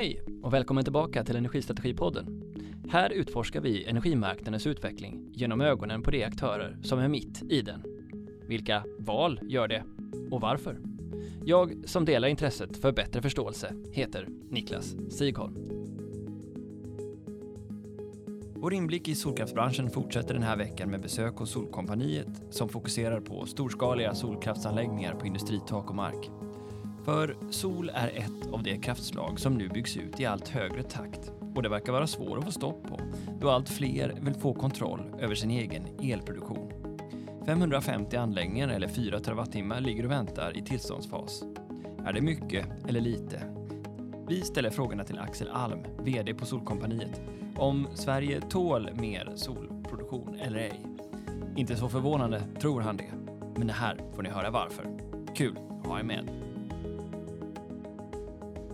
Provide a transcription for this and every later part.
Hej och välkommen tillbaka till Energistrategipodden. Här utforskar vi energimarknadens utveckling genom ögonen på de aktörer som är mitt i den. Vilka val gör det och varför? Jag som delar intresset för bättre förståelse heter Niklas Sigholm. Vår inblick i solkraftsbranschen fortsätter den här veckan med besök hos Solkompaniet som fokuserar på storskaliga solkraftsanläggningar på industritak och mark. För sol är ett av de kraftslag som nu byggs ut i allt högre takt och det verkar vara svårt att få stopp på då allt fler vill få kontroll över sin egen elproduktion. 550 anläggningar eller 4 terawattimmar ligger och väntar i tillståndsfas. Är det mycket eller lite? Vi ställer frågorna till Axel Alm, VD på Solkompaniet, om Sverige tål mer solproduktion eller ej. Inte så förvånande tror han det, men här får ni höra varför. Kul att ha er med.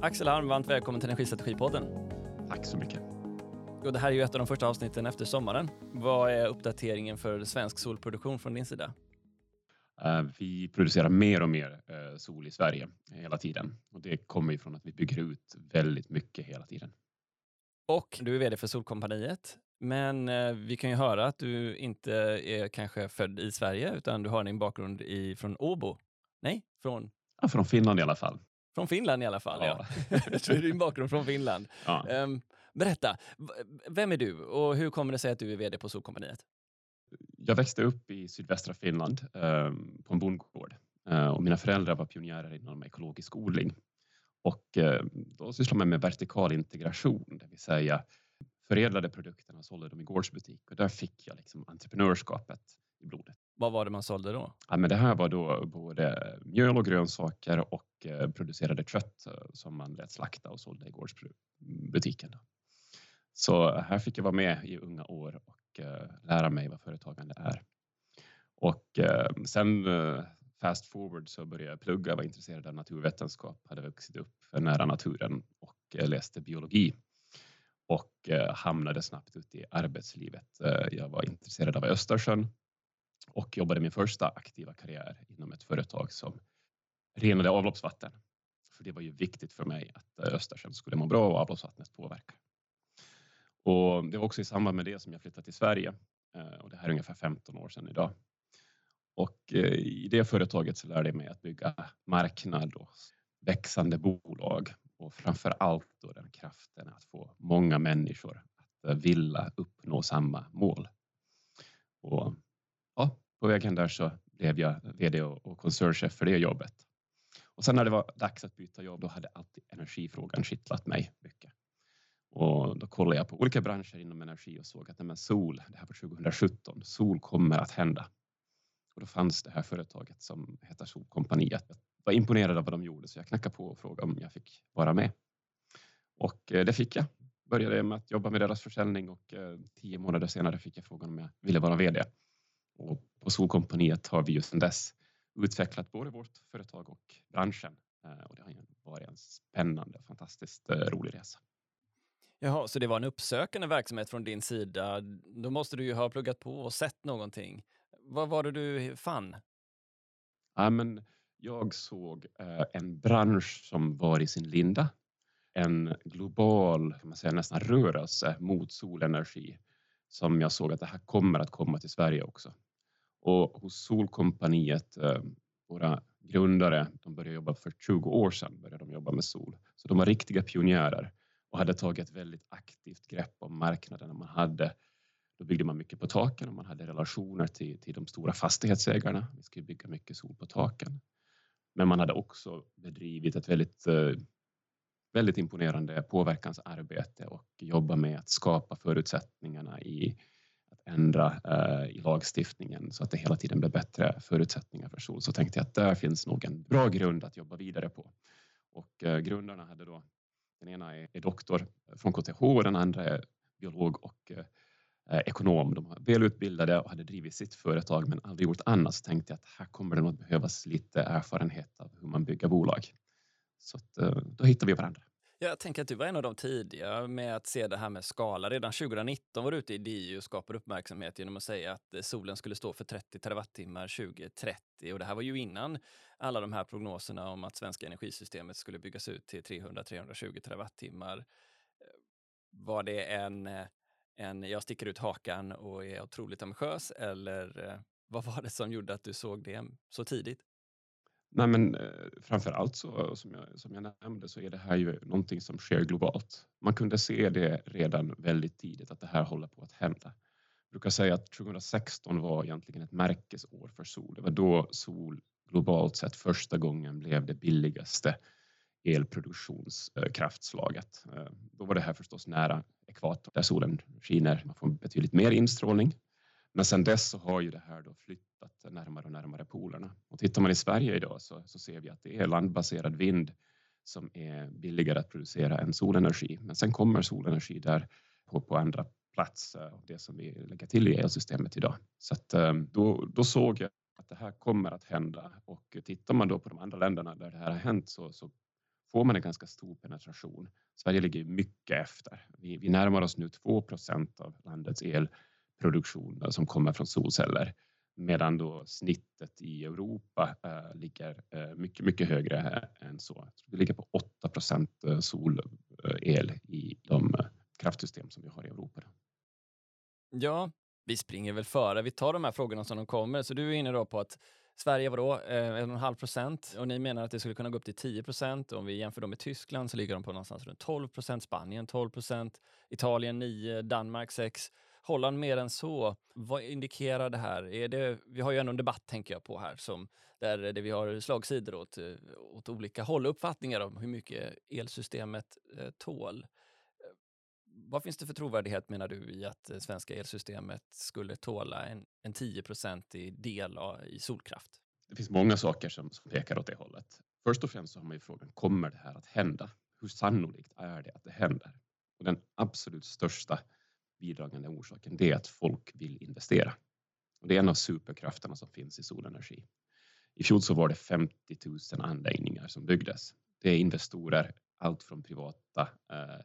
Axel Alm, varmt välkommen till Energistrategipodden. Tack så mycket. Och det här är ju ett av de första avsnitten efter sommaren. Vad är uppdateringen för svensk solproduktion från din sida? Uh, vi producerar mer och mer uh, sol i Sverige hela tiden och det kommer ifrån att vi bygger ut väldigt mycket hela tiden. Och du är vd för Solkompaniet, men uh, vi kan ju höra att du inte är kanske född i Sverige utan du har din bakgrund i, från Åbo. Nej, från? Ja, från Finland i alla fall. Från Finland i alla fall, ja. ja. Din bakgrund från Finland. Ja. Um, berätta, vem är du och hur kommer det sig att du är vd på Solkompaniet? Jag växte upp i sydvästra Finland um, på en bondgård uh, och mina föräldrar var pionjärer inom ekologisk odling. Och uh, då sysslade man med vertikal integration, det vill säga förädlade produkterna och sålde dem i gårdsbutik och där fick jag liksom entreprenörskapet i blodet. Vad var det man sålde då? Ja, men det här var då både mjöl och grönsaker och Eh, producerade kött eh, som man lät slakta och sålde i gårdsbutiken. Så här fick jag vara med i unga år och eh, lära mig vad företagande är. Och sen fast forward så började jag plugga, var intresserad av naturvetenskap, hade vuxit upp nära naturen och läste biologi och hamnade snabbt ute i arbetslivet. Jag var intresserad av Östersjön och jobbade min första aktiva karriär inom ett företag som renade avloppsvatten. För det var ju viktigt för mig att eh, Östersjön skulle må bra och avloppsvattnet påverkar. Och det var också i samband med det som jag flyttade till Sverige eh, och det här är ungefär 15 år sedan idag. Och eh, i det företaget så lärde jag mig att bygga marknad och växande bolag och framför allt då den kraften att få många människor att vilja uppnå samma mål. Och ja, på vägen där så blev jag VD och koncernchef för det jobbet. Och sen när det var dags att byta jobb, då hade alltid energifrågan kittlat mig mycket. Och då kollade jag på olika branscher inom energi och såg att men sol, det här var 2017, sol kommer att hända. Och då fanns det här företaget som heter Solkompaniet. Jag var imponerad av vad de gjorde så jag knackade på och frågade om jag fick vara med. Och eh, det fick jag. Började med att jobba med deras försäljning och eh, tio månader senare fick jag frågan om jag ville vara VD. Och på Solkompaniet har vi ju sedan dess utvecklat både vårt företag och branschen. Eh, och det har varit en spännande, fantastiskt eh, rolig resa. Jaha, så det var en uppsökande verksamhet från din sida. Då måste du ju ha pluggat på och sett någonting. Vad var det du fann? Ja, men jag såg eh, en bransch som var i sin linda. En global, kan man säga, nästan rörelse mot solenergi som jag såg att det här kommer att komma till Sverige också. Och hos Solkompaniet, eh, våra grundare, de började jobba för 20 år sedan, började de jobba med sol. Så de var riktiga pionjärer och hade tagit ett väldigt aktivt grepp om marknaden. Man hade, då byggde man mycket på taken och man hade relationer till, till de stora fastighetsägarna. Vi skulle bygga mycket sol på taken. Men man hade också bedrivit ett väldigt, eh, väldigt imponerande påverkansarbete och jobba med att skapa förutsättningarna i ändra eh, i lagstiftningen så att det hela tiden blir bättre förutsättningar för sol så tänkte jag att där finns nog en bra grund att jobba vidare på. Och eh, grundarna hade då, den ena är, är doktor från KTH och den andra är biolog och eh, eh, ekonom. De var välutbildade och hade drivit sitt företag men aldrig gjort annat. Så tänkte jag att här kommer det nog behövas lite erfarenhet av hur man bygger bolag. Så att, eh, då hittade vi varandra. Jag tänker att du var en av de tidiga med att se det här med skala. Redan 2019 var du ute i DI och skapade uppmärksamhet genom att säga att eh, solen skulle stå för 30 terawattimmar 2030. Och det här var ju innan alla de här prognoserna om att svenska energisystemet skulle byggas ut till 300-320 terawattimmar. Eh, var det en, eh, en jag sticker ut hakan och är otroligt ambitiös eller vad var det som gjorde att du såg det så tidigt? Nej, men eh, framför allt så, som jag, som jag nämnde så är det här ju någonting som sker globalt. Man kunde se det redan väldigt tidigt att det här håller på att hända. Jag brukar säga att 2016 var egentligen ett märkesår för sol. Det var då sol globalt sett första gången blev det billigaste elproduktionskraftslaget. Eh, då var det här förstås nära ekvatorn där solen skiner. Man får betydligt mer instrålning. Men sedan dess så har ju det här då flyttat närmare och närmare polerna. Och tittar man i Sverige idag så, så ser vi att det är landbaserad vind som är billigare att producera än solenergi. Men sen kommer solenergi där på, på andra plats av det som vi lägger till i elsystemet idag. Så att, eh, då, då såg jag att det här kommer att hända och tittar man då på de andra länderna där det här har hänt så, så får man en ganska stor penetration. Sverige ligger mycket efter. Vi, vi närmar oss nu 2 procent av landets el produktion som kommer från solceller medan då snittet i Europa eh, ligger eh, mycket, mycket högre eh, än så. Det ligger på 8 eh, solel eh, i de eh, kraftsystem som vi har i Europa. Ja, vi springer väl före. Vi tar de här frågorna som de kommer. Så du är inne då på att Sverige var då eh, 1,5 procent och ni menar att det skulle kunna gå upp till 10 procent. Om vi jämför dem med Tyskland så ligger de på någonstans runt 12 procent, Spanien 12 procent, Italien 9, Danmark 6. Holland mer än så. Vad indikerar det här? Är det, vi har ju ändå en debatt, tänker jag på här, som, där, där vi har slagsidor åt, eh, åt olika håll, uppfattningar om hur mycket elsystemet eh, tål. Eh, vad finns det för trovärdighet menar du i att det svenska elsystemet skulle tåla en, en 10 i del i solkraft? Det finns många saker som, som pekar åt det hållet. Först och främst så har man ju frågan, kommer det här att hända? Hur sannolikt är det att det händer? Och den absolut största bidragande orsaken det är att folk vill investera. Och det är en av superkrafterna som finns i solenergi. I fjol så var det 50 000 anläggningar som byggdes. Det är investorer, allt från privata eh,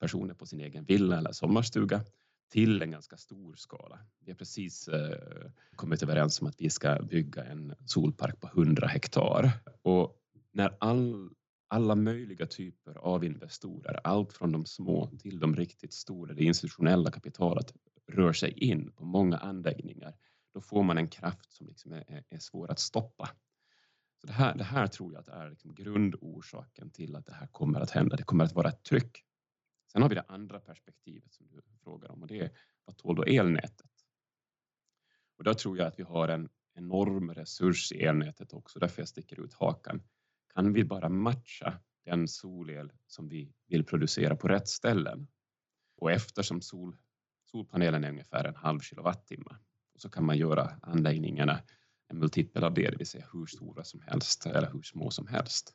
personer på sin egen villa eller sommarstuga till en ganska stor skala. Vi har precis eh, kommit överens om att vi ska bygga en solpark på 100 hektar och när all, alla möjliga typer av investorer, allt från de små till de riktigt stora, det institutionella kapitalet rör sig in på många anläggningar, då får man en kraft som liksom är, är svår att stoppa. Så det, här, det här tror jag att är liksom grundorsaken till att det här kommer att hända. Det kommer att vara ett tryck Sen har vi det andra perspektivet som du frågar om och det är vad tål då elnätet? Och där tror jag att vi har en enorm resurs i elnätet också, därför jag sticker ut hakan. Kan vi bara matcha den solel som vi vill producera på rätt ställen och eftersom sol, solpanelen är ungefär en halv kilowattimme så kan man göra anläggningarna en multipel av det, det vill säga hur stora som helst eller hur små som helst.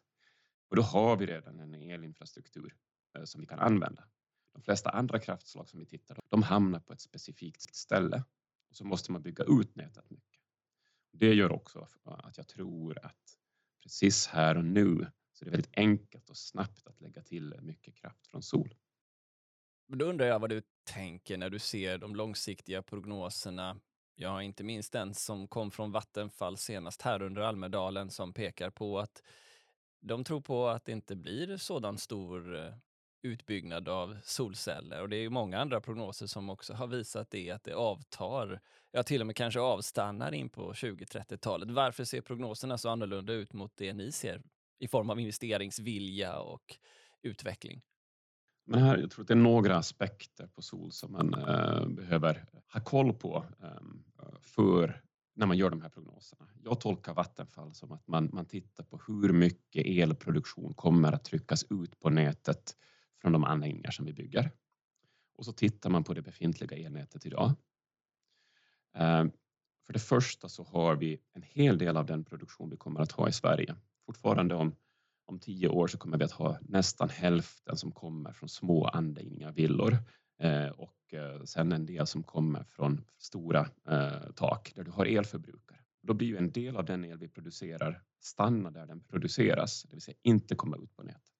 Och då har vi redan en elinfrastruktur eh, som vi kan använda. De flesta andra kraftslag som vi tittar på, de hamnar på ett specifikt ställe och så måste man bygga ut nätet mycket. Det gör också att jag tror att precis här och nu så det är väldigt enkelt och snabbt att lägga till mycket kraft från sol. Men då undrar jag vad du tänker när du ser de långsiktiga prognoserna. Ja, inte minst den som kom från Vattenfall senast här under Almedalen som pekar på att de tror på att det inte blir sådan stor eh, utbyggnad av solceller och det är många andra prognoser som också har visat det, att det avtar, ja till och med kanske avstannar in på 2030-talet. Varför ser prognoserna så annorlunda ut mot det ni ser i form av investeringsvilja och utveckling? Men här, jag tror att det är några aspekter på sol som man eh, behöver ha koll på eh, för när man gör de här prognoserna. Jag tolkar Vattenfall som att man, man tittar på hur mycket elproduktion kommer att tryckas ut på nätet från de anläggningar som vi bygger. Och så tittar man på det befintliga elnätet idag. Eh, för det första så har vi en hel del av den produktion vi kommer att ha i Sverige. Fortfarande om, om tio år så kommer vi att ha nästan hälften som kommer från små anläggningar, villor eh, och eh, sen en del som kommer från stora tak där du har elförbrukare. Då blir ju en del av den el vi producerar stanna där den produceras, det vill säga inte komma ut på nätet.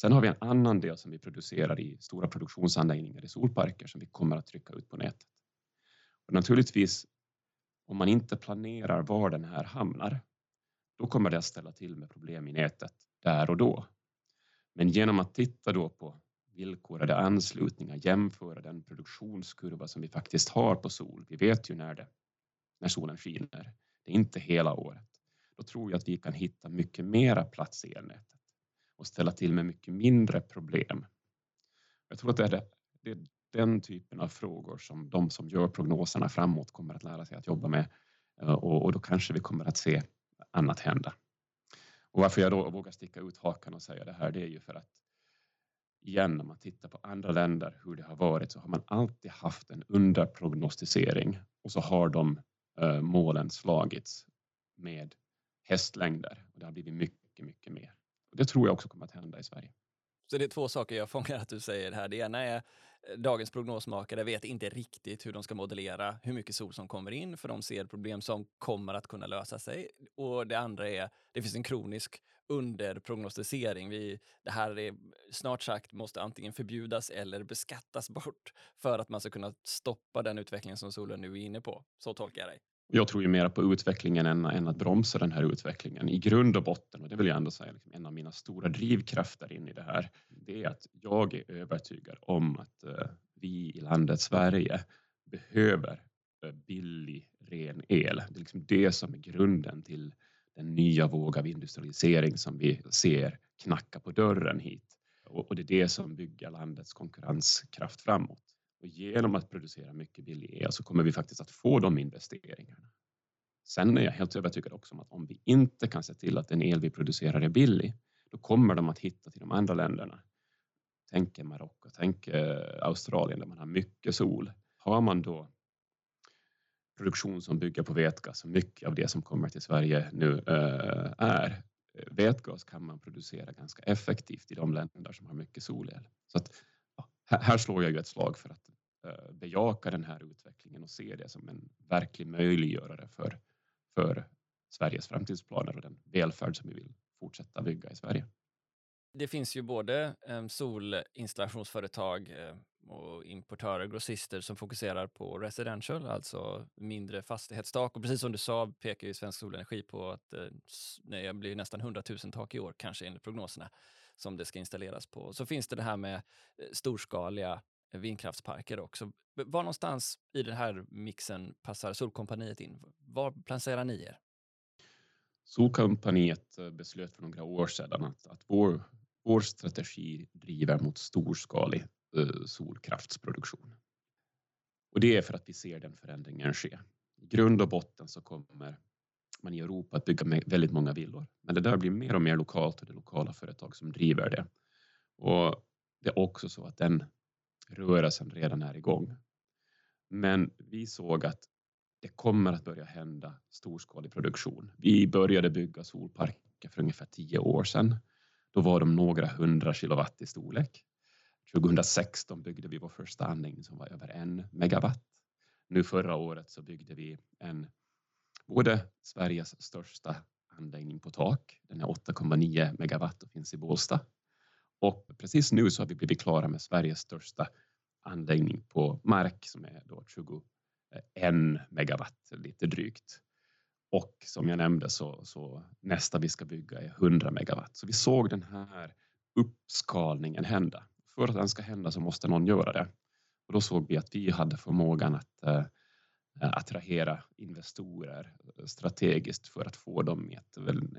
Sen har vi en annan del som vi producerar i stora produktionsanläggningar i solparker som vi kommer att trycka ut på nätet. Och naturligtvis, om man inte planerar var den här hamnar, då kommer det att ställa till med problem i nätet där och då. Men genom att titta då på villkorade anslutningar, jämföra den produktionskurva som vi faktiskt har på sol. Vi vet ju när, det, när solen skiner. Det är inte hela året. Då tror jag att vi kan hitta mycket mera plats i elnätet och ställa till med mycket mindre problem. Jag tror att det är, det, det är den typen av frågor som de som gör prognoserna framåt kommer att lära sig att jobba med eh, och, och då kanske vi kommer att se annat hända. Och varför jag då vågar sticka ut hakan och säga det här, det är ju för att igen, när man tittar på andra länder, hur det har varit, så har man alltid haft en underprognostisering och så har de eh, målen slagits med hästlängder och det har blivit mycket, mycket mer. Det tror jag också kommer att hända i Sverige. Så det är två saker jag fångar att du säger här. Det ena är eh, dagens prognosmakare vet inte riktigt hur de ska modellera hur mycket sol som kommer in, för de ser problem som kommer att kunna lösa sig. Och det andra är, det finns en kronisk underprognostisering. Vi, det här är snart sagt måste antingen förbjudas eller beskattas bort för att man ska kunna stoppa den utvecklingen som solen nu är inne på. Så tolkar jag dig. Jag tror ju mer på utvecklingen än, än, att bromsa den här utvecklingen. I grund och botten, och det vill jag ändå säga, liksom en av mina stora drivkrafter in i det här, det är att jag är övertygad om att eh, vi i landet Sverige behöver eh, billig, ren el. Det är liksom det som är grunden till den nya våg av industrialisering som vi ser knacka på dörren hit. Och, och det är det som bygger landets konkurrenskraft framåt. Och genom att producera mycket billig el så kommer vi faktiskt att få de investeringarna. Sen är jag helt övertygad också om att om vi inte kan se till att den el vi producerar är billig, då kommer de att hitta till de andra länderna. Tänk Marocko, tänk eh, Australien där man har mycket sol. Har man då produktion som bygger på vätgas, och mycket av det som kommer till Sverige nu eh, är, eh, vätgas kan man producera ganska effektivt i de länder som har mycket solel. Så att, här slår jag ju ett slag för att eh, bejaka den här utvecklingen och se det som en verklig möjliggörare för, för Sveriges framtidsplaner och den välfärd som vi vill fortsätta bygga i Sverige. Det finns ju både eh, solinstallationsföretag eh, och importörer, grossister som fokuserar på residential, alltså mindre fastighetstak. Och precis som du sa pekar ju Svensk Solenergi på att det blir nästan 100 000 tak i år, kanske enligt prognoserna, som det ska installeras på. Så finns det det här med eh, storskaliga vindkraftsparker också. Var någonstans i den här mixen passar Solkompaniet in? Var placerar ni er? Solkompaniet eh, beslöt för några år sedan att, att vår, vår strategi driver mot storskalig eh, solkraftsproduktion. Och det är för att vi ser den förändringen ske. I grund och botten så kommer man i Europa att bygga väldigt många villor. Men det där blir mer och mer lokalt och det är lokala företag som driver det. Och det är också så att den rörelsen redan är igång. Men vi såg att det kommer att börja hända storskalig produktion. Vi började bygga solparker för ungefär tio år sedan. Då var de några hundra kilowatt i storlek. 2016 byggde vi vår första anläggning som var över en megawatt. Nu förra året så byggde vi en både Sveriges största anläggning på tak. Den är 8,9 megawatt och finns i Bålsta och precis nu så har vi blivit klara med Sveriges största anläggning på mark som är då 21 megawatt, lite drygt. Och som jag nämnde så, så nästa vi ska bygga är 100 megawatt. Så vi såg den här uppskalningen hända. För att den ska hända så måste någon göra det. Och då såg vi att vi hade förmågan att eh, Eh, attrahera investorer eh, strategiskt för att få dem i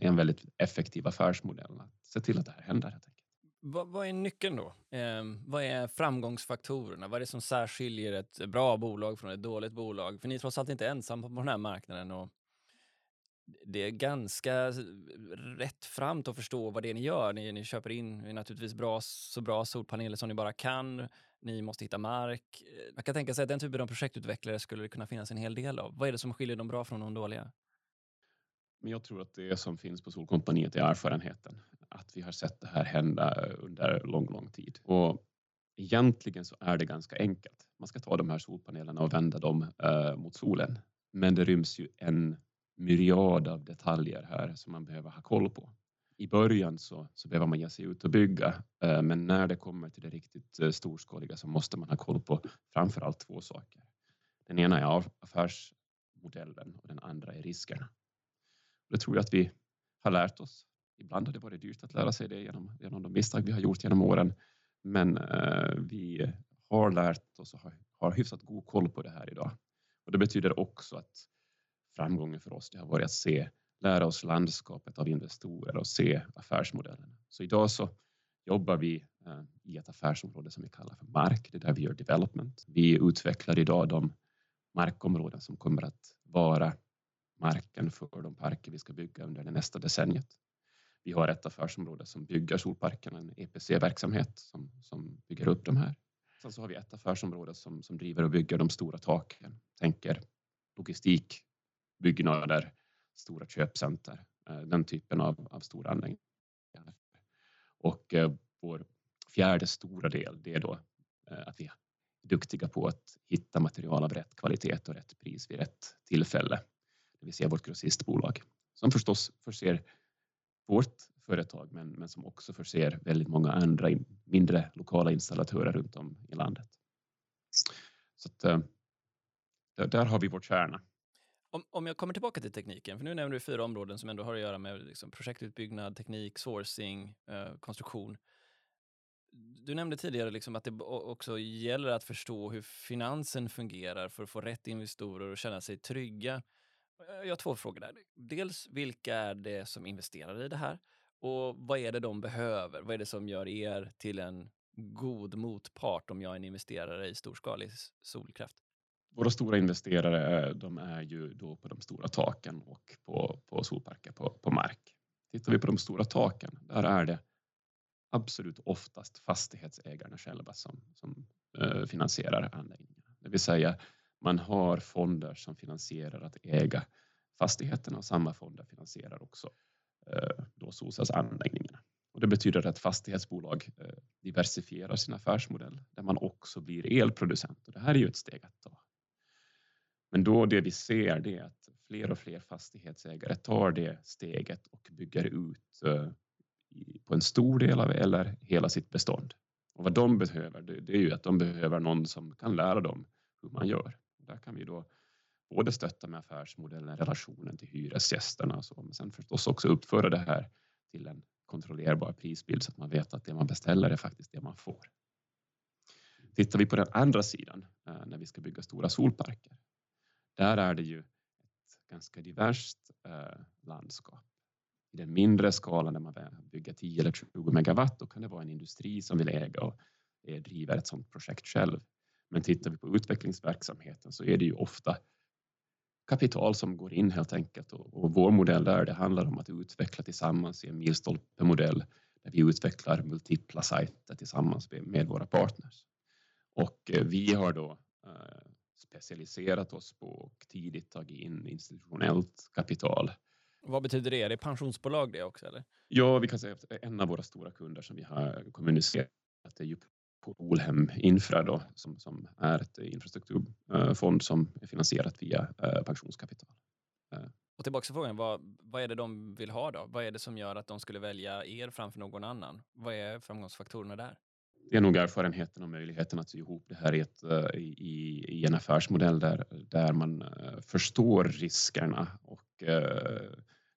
en väldigt effektiv affärsmodell. Att se till att det här händer helt enkelt. Vad, vad är nyckeln då? Eh, vad är framgångsfaktorerna? Vad är det som särskiljer ett bra bolag från ett dåligt bolag? För ni är trots allt inte ensamma på den här marknaden. Och det är ganska rätt framt att förstå vad det är ni gör. Ni, ni köper in naturligtvis bra, så bra solpaneler som ni bara kan. Ni måste hitta mark. Eh, man kan tänka sig att den typen av projektutvecklare skulle det kunna finnas en hel del av. Vad är det som skiljer dem bra från de dåliga? Men jag tror att det som finns på Solkompaniet är erfarenheten. Att vi har sett det här hända eh, under lång, lång tid. Och egentligen så är det ganska enkelt. Man ska ta de här solpanelerna och vända dem eh, mot solen. Men det ryms ju en myriad av detaljer här som man behöver ha koll på i början så, så behöver man ge sig ut och bygga, eh, men när det kommer till det riktigt eh, storskaliga så måste man ha koll på framför allt två saker. Den ena är affärsmodellen och den andra är riskerna. Det tror jag att vi har lärt oss. Ibland har det varit dyrt att lära sig det genom, genom de misstag vi har gjort genom åren, men eh, vi har lärt oss och har, har hyfsat god koll på det här idag. Och det betyder också att framgången för oss det har varit att se lära oss landskapet av investorer och se affärsmodellen. Så idag så jobbar vi eh, i ett affärsområde som vi kallar för mark. Det är där vi gör development. Vi utvecklar idag de markområden som kommer att vara marken för de parker vi ska bygga under det nästa decenniet. Vi har ett affärsområde som bygger solparkerna, en EPC-verksamhet som, som bygger upp de här. Sen så har vi ett affärsområde som, som driver och bygger de stora taken. Tänker logistik, byggnader, stora köpcenter, eh, den typen av, av stora anläggningar. Och eh, vår fjärde stora del, det är då eh, att vi är duktiga på att hitta material av rätt kvalitet och rätt pris vid rätt tillfälle. Det vill säga vårt grossistbolag som förstås förser vårt företag men, men som också förser väldigt många andra mindre lokala installatörer runt om i landet. Så att, där har vi vår kärna. Om, om jag kommer tillbaka till tekniken, för nu nämner du fyra områden som ändå har att göra med liksom projektutbyggnad, teknik, sourcing, eh, konstruktion. Du nämnde tidigare liksom att det också gäller att förstå hur finansen fungerar för att få rätt investorer och känna sig trygga. Eh, jag har två frågor där. Dels, vilka är det som investerar i det här? Och vad är det de behöver? Vad är det som gör er till en god motpart om jag är en investerare i storskalig solkraft? Våra stora investerare de är ju då på de stora taken och på, på solparker på, på mark. Tittar vi på de stora taken, där är det absolut oftast fastighetsägarna själva som, som eh, finansierar anläggningarna. Det vill säga man har fonder som finansierar att äga fastigheterna och samma fonder finansierar också eh, då SOSAs anläggningarna. Och det betyder att fastighetsbolag eh, diversifierar sin affärsmodell där man också blir elproducent och det här är ju ett steg att. Men då det vi ser det är att fler och fler fastighetsägare tar det steget och bygger ut eh, på en stor del av eller hela sitt bestånd. Och vad de behöver, det är ju att de behöver någon som kan lära dem hur man gör. Där kan vi då både stötta med affärsmodellen, relationen till hyresgästerna och så, men sen förstås också uppföra det här till en kontrollerbar prisbild så att man vet att det man beställer är faktiskt det man får. Tittar vi på den andra sidan eh, när vi ska bygga stora solparker där är det ju ett ganska diverst eh, landskap. I den mindre skalan där man bygger 10 eller 20 megawatt, då kan det vara en industri som vill äga och eh, driver ett sådant projekt själv. Men tittar vi på utvecklingsverksamheten så är det ju ofta kapital som går in helt enkelt och, och vår modell där det handlar om att utveckla tillsammans i en milstolpemodell där vi utvecklar multipla sajter tillsammans med, med våra partners. Och eh, vi har då eh, specialiserat oss på och tidigt tagit in institutionellt kapital. Vad betyder det? Är det pensionsbolag det också? Eller? Ja, vi kan säga att en av våra stora kunder som vi har kommunicerat är ju Polhem Infra då, som, som är ett infrastrukturfond som är finansierat via eh, pensionskapital. Eh. Och tillbaka till frågan, vad, vad är det de vill ha då? Vad är det som gör att de skulle välja er framför någon annan? Vad är framgångsfaktorerna där? Det är nog erfarenheten och möjligheten att sy ihop det här i, ett, eh, i, i en affärsmodell där, där man eh, förstår riskerna och eh,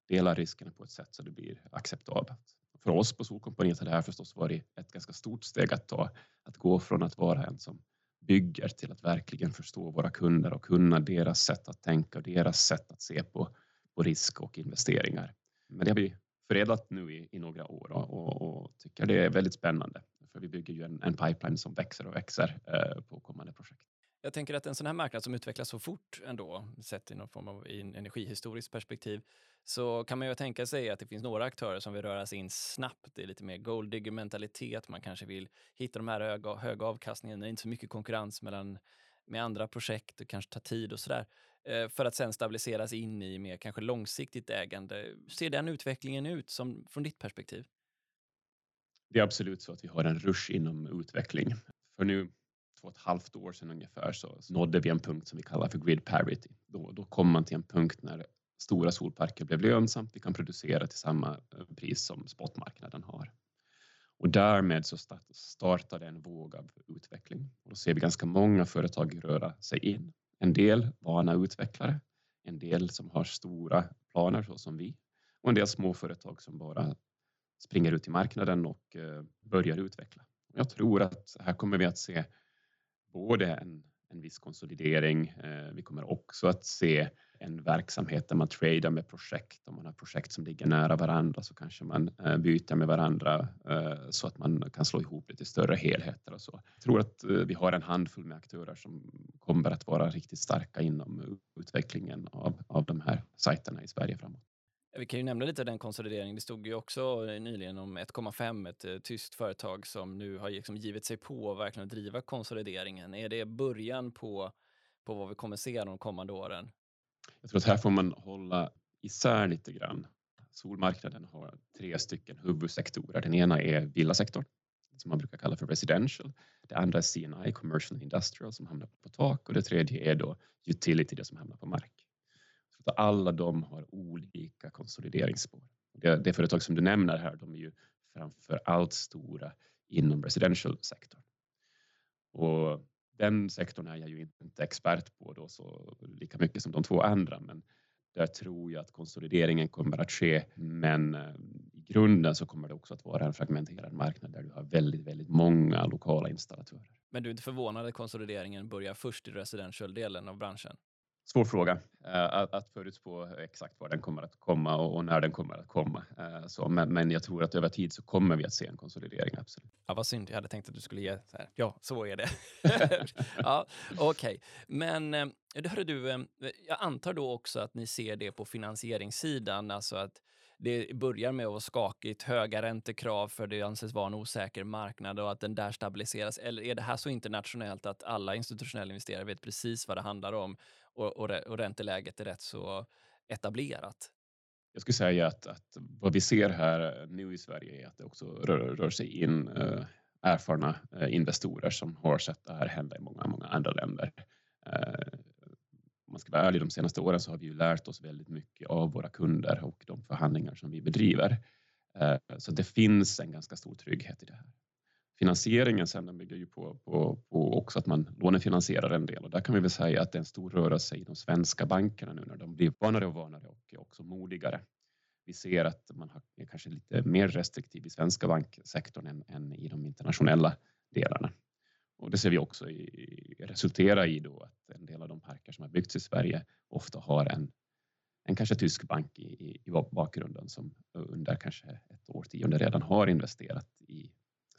delar riskerna på ett sätt så det blir acceptabelt. För oss på Solkompaniet har det här förstås varit ett ganska stort steg att ta, att gå från att vara en som bygger till att verkligen förstå våra kunder och kunna deras sätt att tänka och deras sätt att se på, på risk och investeringar. Men det har vi förädlat nu i, i några år och, och, och, tycker det är väldigt spännande för vi bygger ju en, en pipeline som växer och växer eh, på kommande projekt. Jag tänker att en sån här marknad som utvecklas så fort ändå, sett i någon form av energihistoriskt perspektiv, så kan man ju tänka sig att det finns några aktörer som vill röra sig in snabbt. Det är lite mer gold digger mentalitet. Man kanske vill hitta de här höga, höga avkastningarna. Det är inte så mycket konkurrens mellan med andra projekt. Det kanske tar tid och sådär. Eh, för att sen stabiliseras in i mer kanske långsiktigt ägande. Ser den utvecklingen ut som, från ditt perspektiv? Det är absolut så att vi har en rush inom utveckling. För nu två och ett halvt år sedan ungefär så nådde vi en punkt som vi kallar för grid parity. Då, då kom man till en punkt när stora solparker blev lönsamt. Vi kan producera till samma eh, pris som spotmarknaden har. Och därmed så startade en våg av utveckling. Och då ser vi ganska många företag röra sig in. En del vana utvecklare, en del som har stora planer så som vi och en del småföretag som bara springer ut i marknaden och eh, börjar utveckla. Jag tror att här kommer vi att se både en, en viss konsolidering. Eh, vi kommer också att se en verksamhet där man tradar med projekt. Om man har projekt som ligger nära varandra så kanske man eh, byter med varandra så att man kan slå ihop lite större helheter och så. Jag tror att vi har en handfull med aktörer som kommer att vara riktigt starka inom utvecklingen av, av de här sajterna i Sverige framåt. Vi kan ju nämna lite den konsolideringen. Det stod ju också eh, nyligen om 1,5, ett eh, tyskt företag som nu har liksom givit sig på att verkligen driva konsolideringen. Är det början på, på vad vi kommer se de kommande åren? Jag tror att här får man hålla isär lite grann. Solmarknaden har tre stycken huvudsektorer. Den ena är villasektorn som man brukar kalla för residential. Det andra är CNI, commercial and industrial, som hamnar på tak och det tredje är då utility, det som hamnar på mark. Så alla de har olika konsolideringsspår. Det, det företag som du nämner här, de är ju framför allt stora inom residential-sektorn. Och den sektorn är jag ju inte expert på då så lika mycket som de två andra, men där tror jag att konsolideringen kommer att ske. Men eh, i grunden så kommer det också att vara en fragmenterad marknad där du har väldigt, väldigt många lokala installatörer. Men du är inte förvånad att konsolideringen börjar först i residential-delen av branschen? Svår fråga eh, att, att förutspå exakt var den kommer att komma och, när den kommer att komma. Eh, så, men, men, jag tror att över tid så kommer vi att se en konsolidering, absolut. Ja, vad synd. Jag hade tänkt att du skulle ge så här. Ja, så är det. ja, Okej, okay. men eh, hörru du, jag antar då också att ni ser det på finansieringssidan, alltså att det börjar med att vara skakigt, höga räntekrav för det anses vara en osäker marknad och att den där stabiliseras. Eller är det här så internationellt att alla institutionella investerare vet precis vad det handlar om och, och, och ränteläget är rätt så etablerat? Jag skulle säga att, att, vad vi ser här eh, nu i Sverige är att det också rör, rör sig in eh, erfarna eh, investerare som har sett det här hända i många, många andra länder. Eh, om man ska vara ärlig, de senaste åren så har vi ju lärt oss väldigt mycket av våra kunder och de förhandlingar som vi bedriver. Eh, så det finns en ganska stor trygghet i det här finansieringen sen den bygger ju på, på, på också att man lånefinansierar en del och där kan vi väl säga att det är en stor rörelse i de svenska bankerna nu när de blir vanare och vanare och också modigare. Vi ser att man är kanske lite mer restriktiv i svenska banksektorn än, än i de internationella delarna. Och det ser vi också i, resultera i då att en del av de parker som har byggts i Sverige ofta har en, en kanske tysk bank i, i, i bakgrunden som under kanske ett årtionde redan har investerat i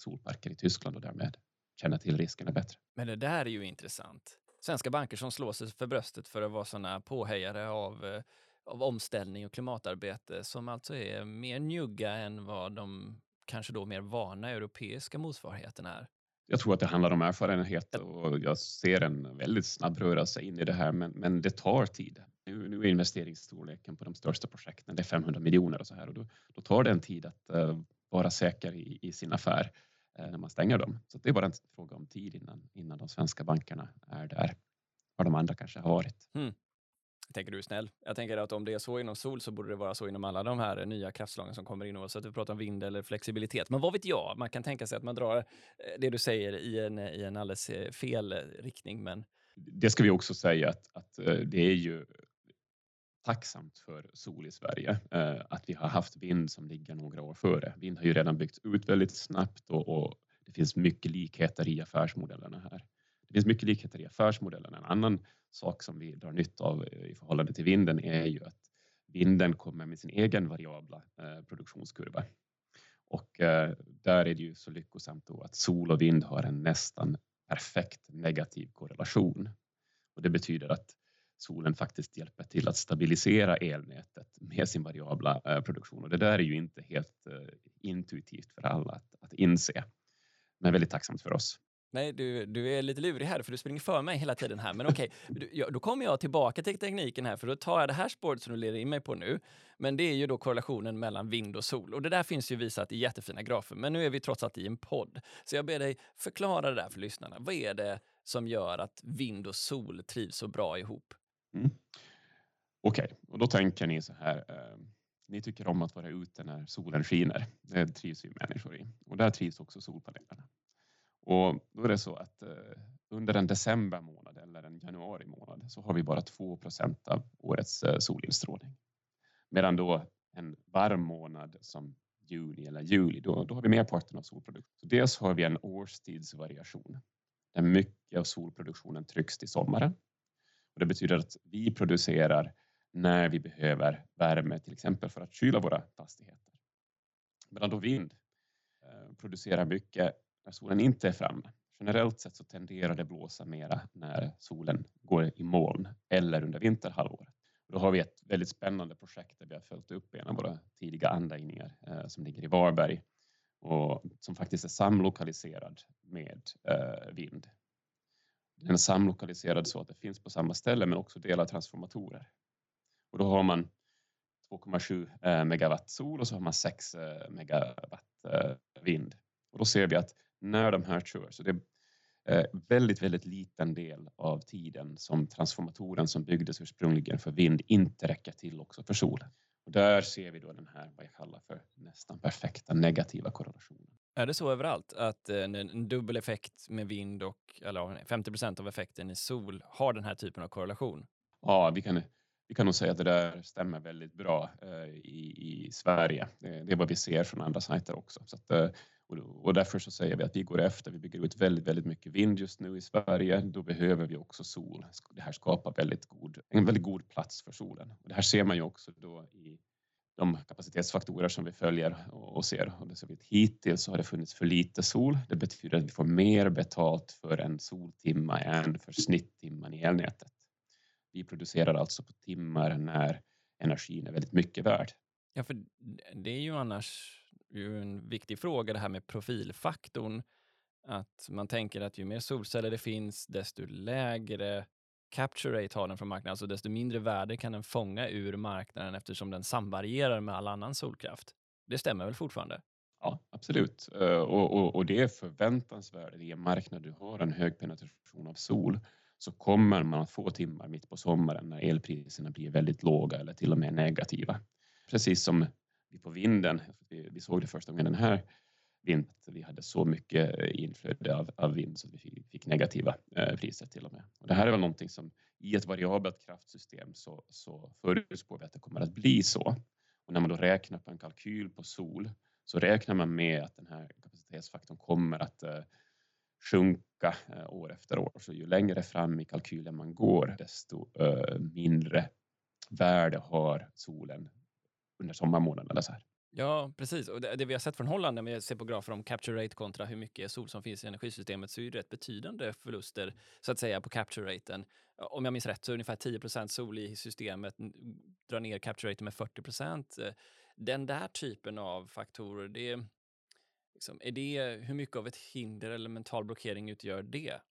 solparker i Tyskland och därmed känna till riskerna bättre. Men det där är ju intressant. Svenska banker som slår sig för bröstet för att vara sådana påhejare av, eh, av omställning och klimatarbete som alltså är mer njugga än vad de kanske då mer vana europeiska motsvarigheterna är. Jag tror att det handlar om erfarenhet och jag ser en väldigt snabb rörelse in i det här, men, men det tar tid. Nu, nu är investeringsstorleken på de största projekten det är 500 miljoner och så här och då, då tar det en tid att uh, vara säker i, i sin affär. Eh, när man stänger dem. Så det är bara en fråga om tid innan, innan de svenska bankerna är där, var de andra kanske har varit. Mm. Jag tänker du är snäll. Jag tänker att om det är så inom sol så borde det vara så inom alla de här nya kraftslagen som kommer in oavsett vi pratar om vind eller flexibilitet. Men vad vet jag? Man kan tänka sig att man drar eh, det du säger i en, i en alldeles eh, fel riktning. Men... Det ska vi också säga att, att det är ju tacksamt för sol i Sverige eh, att vi har haft vind som ligger några år före. Vind har ju redan byggts ut väldigt snabbt och, och det finns mycket likheter i affärsmodellerna här. Det finns mycket likheter i affärsmodellerna. En annan sak som vi drar nytta av eh, i förhållande till vinden är ju att vinden kommer med sin egen variabla eh, produktionskurva. Och där är det ju så lyckosamt då att sol och vind har en nästan perfekt negativ korrelation. Och det betyder att solen faktiskt hjälper till att stabilisera elnätet med sin variabla eh, produktion. Och det där är ju inte helt eh, intuitivt för alla att, att inse, men väldigt tacksamt för oss. Nej, du, du är lite lurig här för du springer för mig hela tiden här. Men okej, okay, då kommer jag tillbaka till tekniken här för då tar jag det här spåret som du leder in mig på nu. Men det är ju då korrelationen mellan vind och sol och det där finns ju visat i jättefina grafer. Men nu är vi trots allt i en podd. Så jag ber dig förklara det där för lyssnarna. Vad är det som gör att vind och sol trivs så bra ihop? Mm. Okej, okay, och då tänker ni så här. Eh, ni tycker om att vara ute när solen skiner. Det trivs vi människor i och där trivs också solpanelerna. Och då är det så att eh, under en december månad eller en januari månad så har vi bara 2% av årets eh, solinstrålning. Medan då en varm månad som juni eller juli, då, då har vi merparten av solproduktion. Så dels har vi en årstidsvariation där mycket av solproduktionen trycks till sommaren. Och det betyder att vi producerar när vi behöver värme, till exempel för att kyla våra fastigheter. Medan då vind eh, producerar mycket när solen inte är framme. Generellt sett så tenderar det blåsa mera när solen går i moln eller under vinterhalvåret. Då har vi ett väldigt spännande projekt där vi har följt upp en av våra tidiga anläggningar eh, som ligger i Varberg och som faktiskt är samlokaliserad med eh, vind. Den är samlokaliserad så att det finns på samma ställe men också delar transformatorer. Och då har man 2,7 eh, megawatt sol och så har man 6 eh, megawatt eh, vind. Och då ser vi att när de här kör, så det är väldigt, väldigt liten del av tiden som transformatoren som byggdes ursprungligen för vind inte räcker till också för solen. Och där ser vi då den här, vad jag kallar för nästan perfekta negativa korrelationen. Är det så överallt att eh, en, en dubbel effekt med vind och eller 50 av effekten i sol har den här typen av korrelation? Ja, vi kan vi kan nog säga att det där stämmer väldigt bra eh, i, i Sverige. Det, det, är vad vi ser från andra sajter också. Så att, eh, och, och därför så säger vi att vi går efter. Vi bygger ut väldigt, väldigt mycket vind just nu i Sverige. Då behöver vi också sol. Det här skapar väldigt god, en väldigt god plats för solen. Och det här ser man ju också då i de kapacitetsfaktorer som vi följer och ser. Och det så hittills har det funnits för lite sol. Det betyder att vi får mer betalt för en soltimma än för snitttimman i elnätet. Vi producerar alltså på timmar när energin är väldigt mycket värd. Ja, för det är ju annars ju en viktig fråga det här med profilfaktorn. Att man tänker att ju mer solceller det finns, desto lägre capture rate har den från marknaden, alltså desto mindre värde kan den fånga ur marknaden eftersom den samvarierar med all annan solkraft. Det stämmer väl fortfarande? Ja, absolut. Eh, och, och, och det är förväntansvärt i en marknad du har en hög penetration av sol så kommer man att få timmar mitt på sommaren när elpriserna blir väldigt låga eller till och med negativa. Precis som vi på vinden, vi, vi såg det första gången den här vintern, vi hade så mycket eh, inflöde av, av vind så vi fick, fick negativa eh, priser till och med. Och det här är väl någonting som i ett variabelt kraftsystem så, så förutspår vi att det kommer att bli så. Och när man då räknar på en kalkyl på sol så räknar man med att den här kapacitetsfaktorn kommer att eh, sjunka eh, år efter år. Så ju längre fram i kalkylen man går, desto eh, mindre värde har solen under sommarmånaderna. Så här. Ja, precis. Och det, det, vi har sett från Holland när vi ser på grafer om capture rate kontra hur mycket sol som finns i energisystemet så är det rätt betydande förluster så att säga på capture raten. Om jag minns rätt så är ungefär 10% sol i systemet drar ner capture raten med 40% Den där typen av faktorer, det, Liksom, är det, hur mycket av ett hinder eller mental blockering utgör det?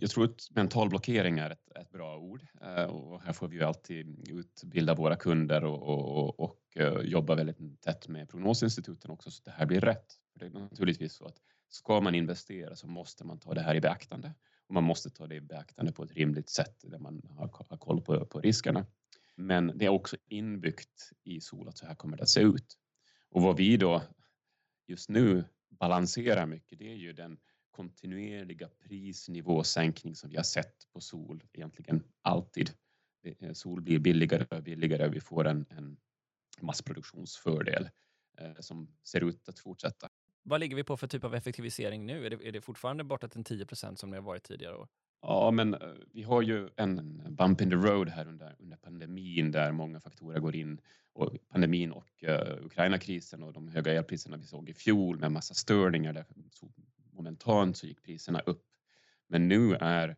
Jag tror att mental blockering är ett, ett bra ord eh, och här får vi ju alltid utbilda våra kunder och, och, och, Eh, och väldigt tätt med prognosinstituten också så att det här blir rätt. För det är naturligtvis så att ska man investera så måste man ta det här i beaktande och man måste ta det i beaktande på ett rimligt sätt där man har, koll på, på riskerna. Men det är också inbyggt i SOL att så här kommer det att se ut. Och vad vi då just nu balanserar mycket, det är ju den kontinuerliga prisnivåsänkning som vi har sett på sol egentligen alltid. Eh, sol blir billigare och billigare vi får en, en massproduktionsfördel eh, som ser ut att fortsätta. Vad ligger vi på för typ av effektivisering nu? Är det, är det fortfarande bortåt en 10% som det har varit tidigare år? Ja, men eh, vi har ju en bump in the road här under, under pandemin där många faktorer går in. Och pandemin och uh, Ukraina-krisen och de höga elpriserna vi såg i fjol med massa störningar. Där så momentant så gick priserna upp. Men nu är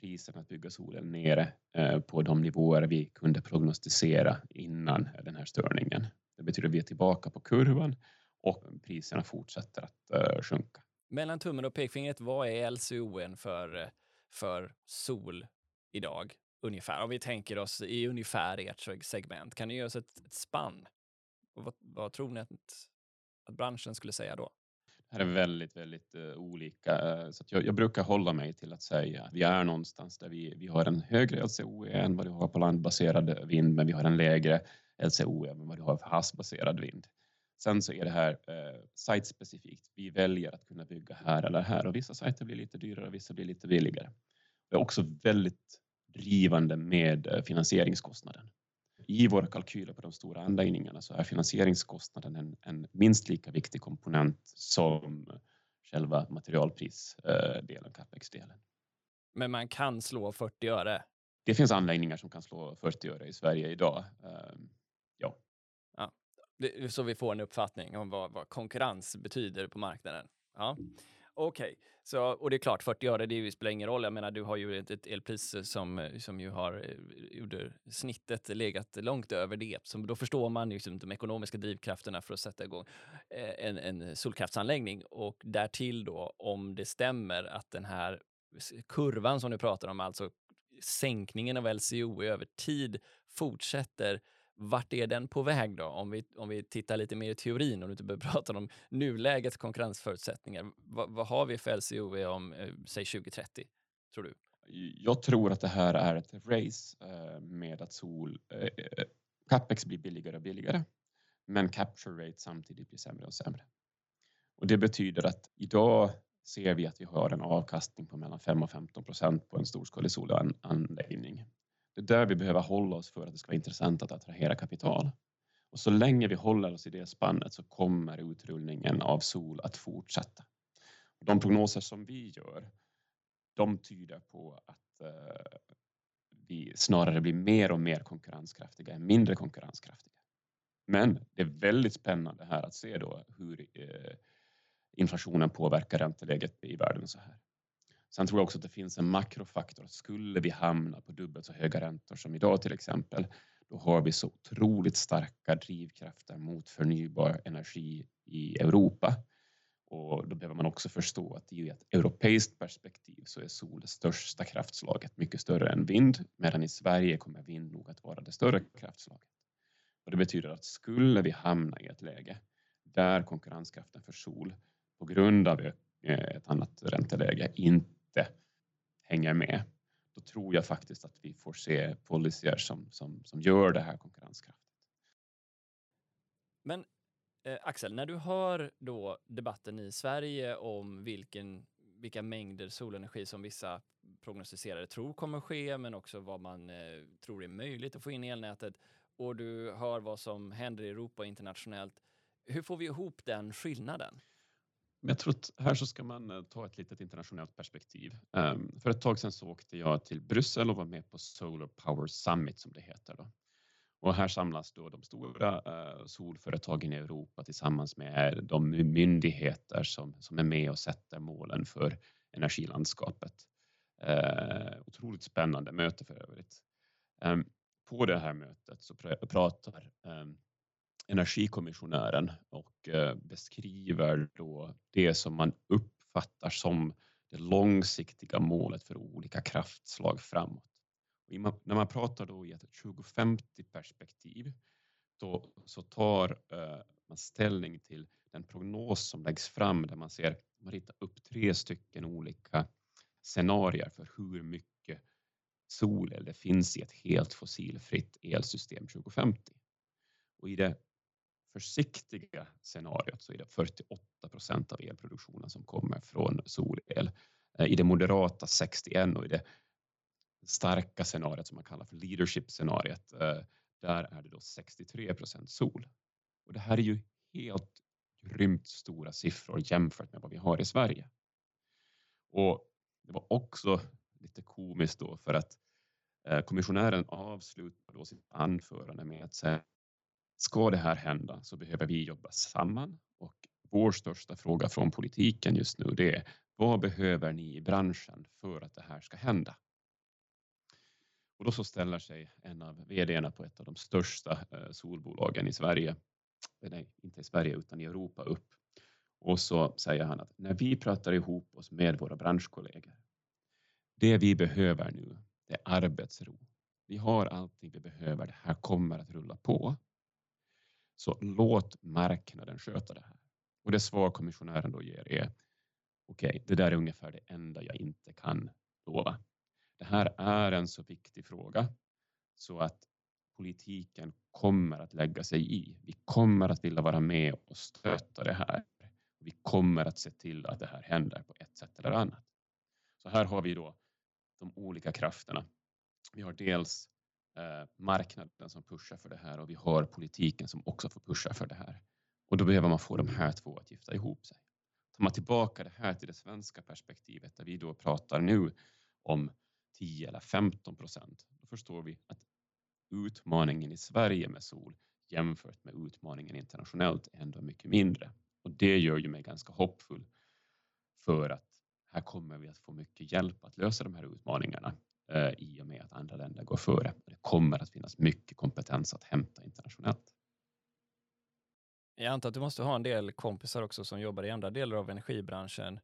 priserna att bygga solen nere eh, på de nivåer vi kunde prognostisera innan den här störningen. Det betyder att vi är tillbaka på kurvan och priserna fortsätter att eh, sjunka. Mellan tummen och pekfingret, vad är LCON för för sol idag, ungefär? Om vi tänker oss i ungefär ert segment, kan ni ge oss ett, ett spann? Och vad, vad tror ni att, att branschen skulle säga då? Här är väldigt, väldigt uh, olika. Uh, så jag, jag, brukar hålla mig till att säga att vi är någonstans där vi, vi har en högre LCOE än vad du har på landbaserad vind, men vi har en lägre LCOE än vad du har för havsbaserad vind. Sen så är det här uh, site-specifikt. Vi väljer att kunna bygga här eller här och vissa sajter blir lite dyrare och vissa blir lite billigare. Det är också väldigt drivande med finansieringskostnaden i våra kalkyler på de stora anläggningarna så är finansieringskostnaden en, en minst lika viktig komponent som själva materialprisdelen, capex-delen. Men man kan slå 40 öre? Det finns anläggningar som kan slå 40 öre i Sverige idag. Ehm, ja. ja. Så vi får en uppfattning om vad, vad konkurrens betyder på marknaden. Ja. Okej, okay. och det är klart 40 öre, det spelar ingen roll. Jag menar, du har ju ett, ett elpris som, som ju har eh, under snittet legat långt över det. Så då förstår man liksom de ekonomiska drivkrafterna för att sätta igång eh, en, en solkraftsanläggning. Och därtill då, om det stämmer att den här kurvan som du pratar om, alltså sänkningen av LCO över tid fortsätter vart är den på väg då? Om vi, om vi tittar lite mer i teorin, och inte behöver prata om nulägets konkurrensförutsättningar. Vad, vad har vi för LCOE om, eh, säg 2030, tror du? Jag tror att det här är ett race eh, med att sol, eh, eh, capex blir billigare och billigare, men capture rate samtidigt blir sämre och sämre. Och det betyder att idag ser vi att vi har en avkastning på mellan 5 och 15 procent på en storskalig solanläggning. Det är där vi behöver hålla oss för att det ska vara intressant att attrahera kapital. Och så länge vi håller oss i det spannet så kommer utrullningen av sol att fortsätta. De prognoser som vi gör, de tyder på att eh, vi snarare blir mer och mer konkurrenskraftiga än mindre konkurrenskraftiga. Men det är väldigt spännande här att se då hur eh, inflationen påverkar ränteläget i världen så här. Sen tror jag också att det finns en makrofaktor. Skulle vi hamna på dubbelt så höga räntor som idag till exempel, då har vi så otroligt starka drivkrafter mot förnybar energi i Europa. Och då behöver man också förstå att i ett europeiskt perspektiv så är sol det största kraftslaget, mycket större än vind, medan i Sverige kommer vind nog att vara det större kraftslaget. Och det betyder att skulle vi hamna i ett läge där konkurrenskraften för sol på grund av eh, ett annat ränteläge inte inte hänger med, då tror jag faktiskt att vi får se policyer som, som, som gör det här konkurrenskraftigt. Men eh, Axel, när du hör då debatten i Sverige om vilken, vilka mängder solenergi som vissa prognostiserare tror kommer ske, men också vad man eh, tror är möjligt att få in i elnätet och du hör vad som händer i Europa internationellt. Hur får vi ihop den skillnaden? Men jag tror att här så ska man eh, ta ett litet internationellt perspektiv. Ehm, för ett tag sedan så åkte jag till Bryssel och var med på Solar Power Summit som det heter. Då. Och här samlas då de stora eh, solföretagen i Europa tillsammans med de myndigheter som, som är med och sätter målen för energilandskapet. Eh, otroligt spännande möte för övrigt. Ehm, på det här mötet så pratar ehm, energikommissionären och eh, beskriver då det som man uppfattar som det långsiktiga målet för olika kraftslag framåt. Och när man pratar då i ett 2050 perspektiv då så tar eh, man ställning till den prognos som läggs fram där man ser, man ritar upp tre stycken olika scenarier för hur mycket solel det finns i ett helt fossilfritt elsystem 2050. Och i det försiktiga scenariot så är det 48 procent av elproduktionen som kommer från solel. Eh, I det moderata 61 och i det starka scenariot som man kallar för leadership-scenariot, eh, där är det då 63 procent sol. Och det här är ju helt grymt stora siffror jämfört med vad vi har i Sverige. Och det var också lite komiskt då för att eh, kommissionären avslutar då sitt anförande med att säga Ska det här hända så behöver vi jobba samman och vår största fråga från politiken just nu det är vad behöver ni i branschen för att det här ska hända? Och då så ställer sig en av vdarna på ett av de största eh, solbolagen i Sverige, eh, nej inte i Sverige utan i Europa upp och så säger han att när vi pratar ihop oss med våra branschkollegor, det vi behöver nu, det är arbetsro. Vi har allting vi behöver, det här kommer att rulla på. Så låt marknaden sköta det här. Och det svar kommissionären då ger är okej, okay, det där är ungefär det enda jag inte kan lova. Det här är en så viktig fråga så att politiken kommer att lägga sig i. Vi kommer att vilja vara med och stötta det här. Vi kommer att se till att det här händer på ett sätt eller annat. Så här har vi då de olika krafterna. Vi har dels Eh, marknaden som pushar för det här och vi har politiken som också får pusha för det här. Och då behöver man få de här två att gifta ihop sig. Tar man tillbaka det här till det svenska perspektivet där vi då pratar nu om 10 eller 15 procent, då förstår vi att utmaningen i Sverige med sol jämfört med utmaningen internationellt är ändå mycket mindre. Och det gör ju mig ganska hoppfull för att här kommer vi att få mycket hjälp att lösa de här utmaningarna Eh, i och med att andra länder går före. Det kommer att finnas mycket kompetens att hämta internationellt. Jag antar att du måste ha en del kompisar också som jobbar i andra delar av energibranschen.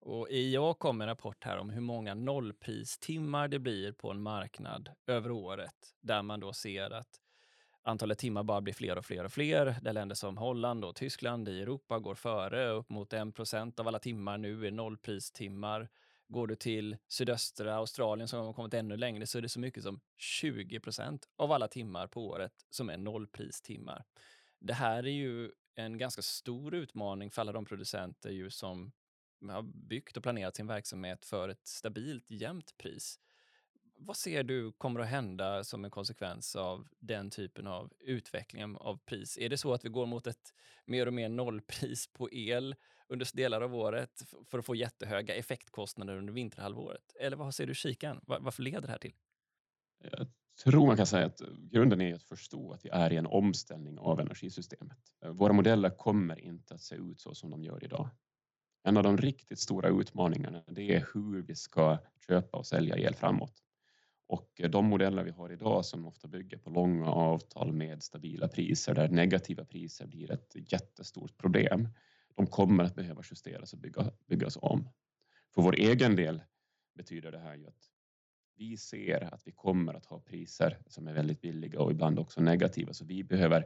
Och IEA kom med en rapport här om hur många nollpristimmar det blir på en marknad över året, där man då ser att antalet timmar bara blir fler och fler och fler. Där länder som Holland och Tyskland i Europa går före. Upp mot 1 procent av alla timmar nu är nollpristimmar. Går du till sydöstra Australien som har kommit ännu längre så är det så mycket som 20% av alla timmar på året som är nollpristimmar. Det här är ju en ganska stor utmaning för alla de producenter ju som har byggt och planerat sin verksamhet för ett stabilt jämnt pris. Vad ser du kommer att hända som en konsekvens av den typen av utveckling av pris? Är det så att vi går mot ett mer och mer nollpris på el under delar av året för att få jättehöga effektkostnader under vinterhalvåret? Eller vad ser du i kikan? Varför leder det här till? Jag tror man kan säga att grunden är att förstå att vi är i en omställning av energisystemet. Våra modeller kommer inte att se ut så som de gör idag. En av de riktigt stora utmaningarna det är hur vi ska köpa och sälja el framåt. Och de modeller vi har idag som ofta bygger på långa avtal med stabila priser där negativa priser blir ett jättestort problem. De kommer att behöva justeras och bygga, byggas om. För vår egen del betyder det här ju att vi ser att vi kommer att ha priser som är väldigt billiga och ibland också negativa, så vi behöver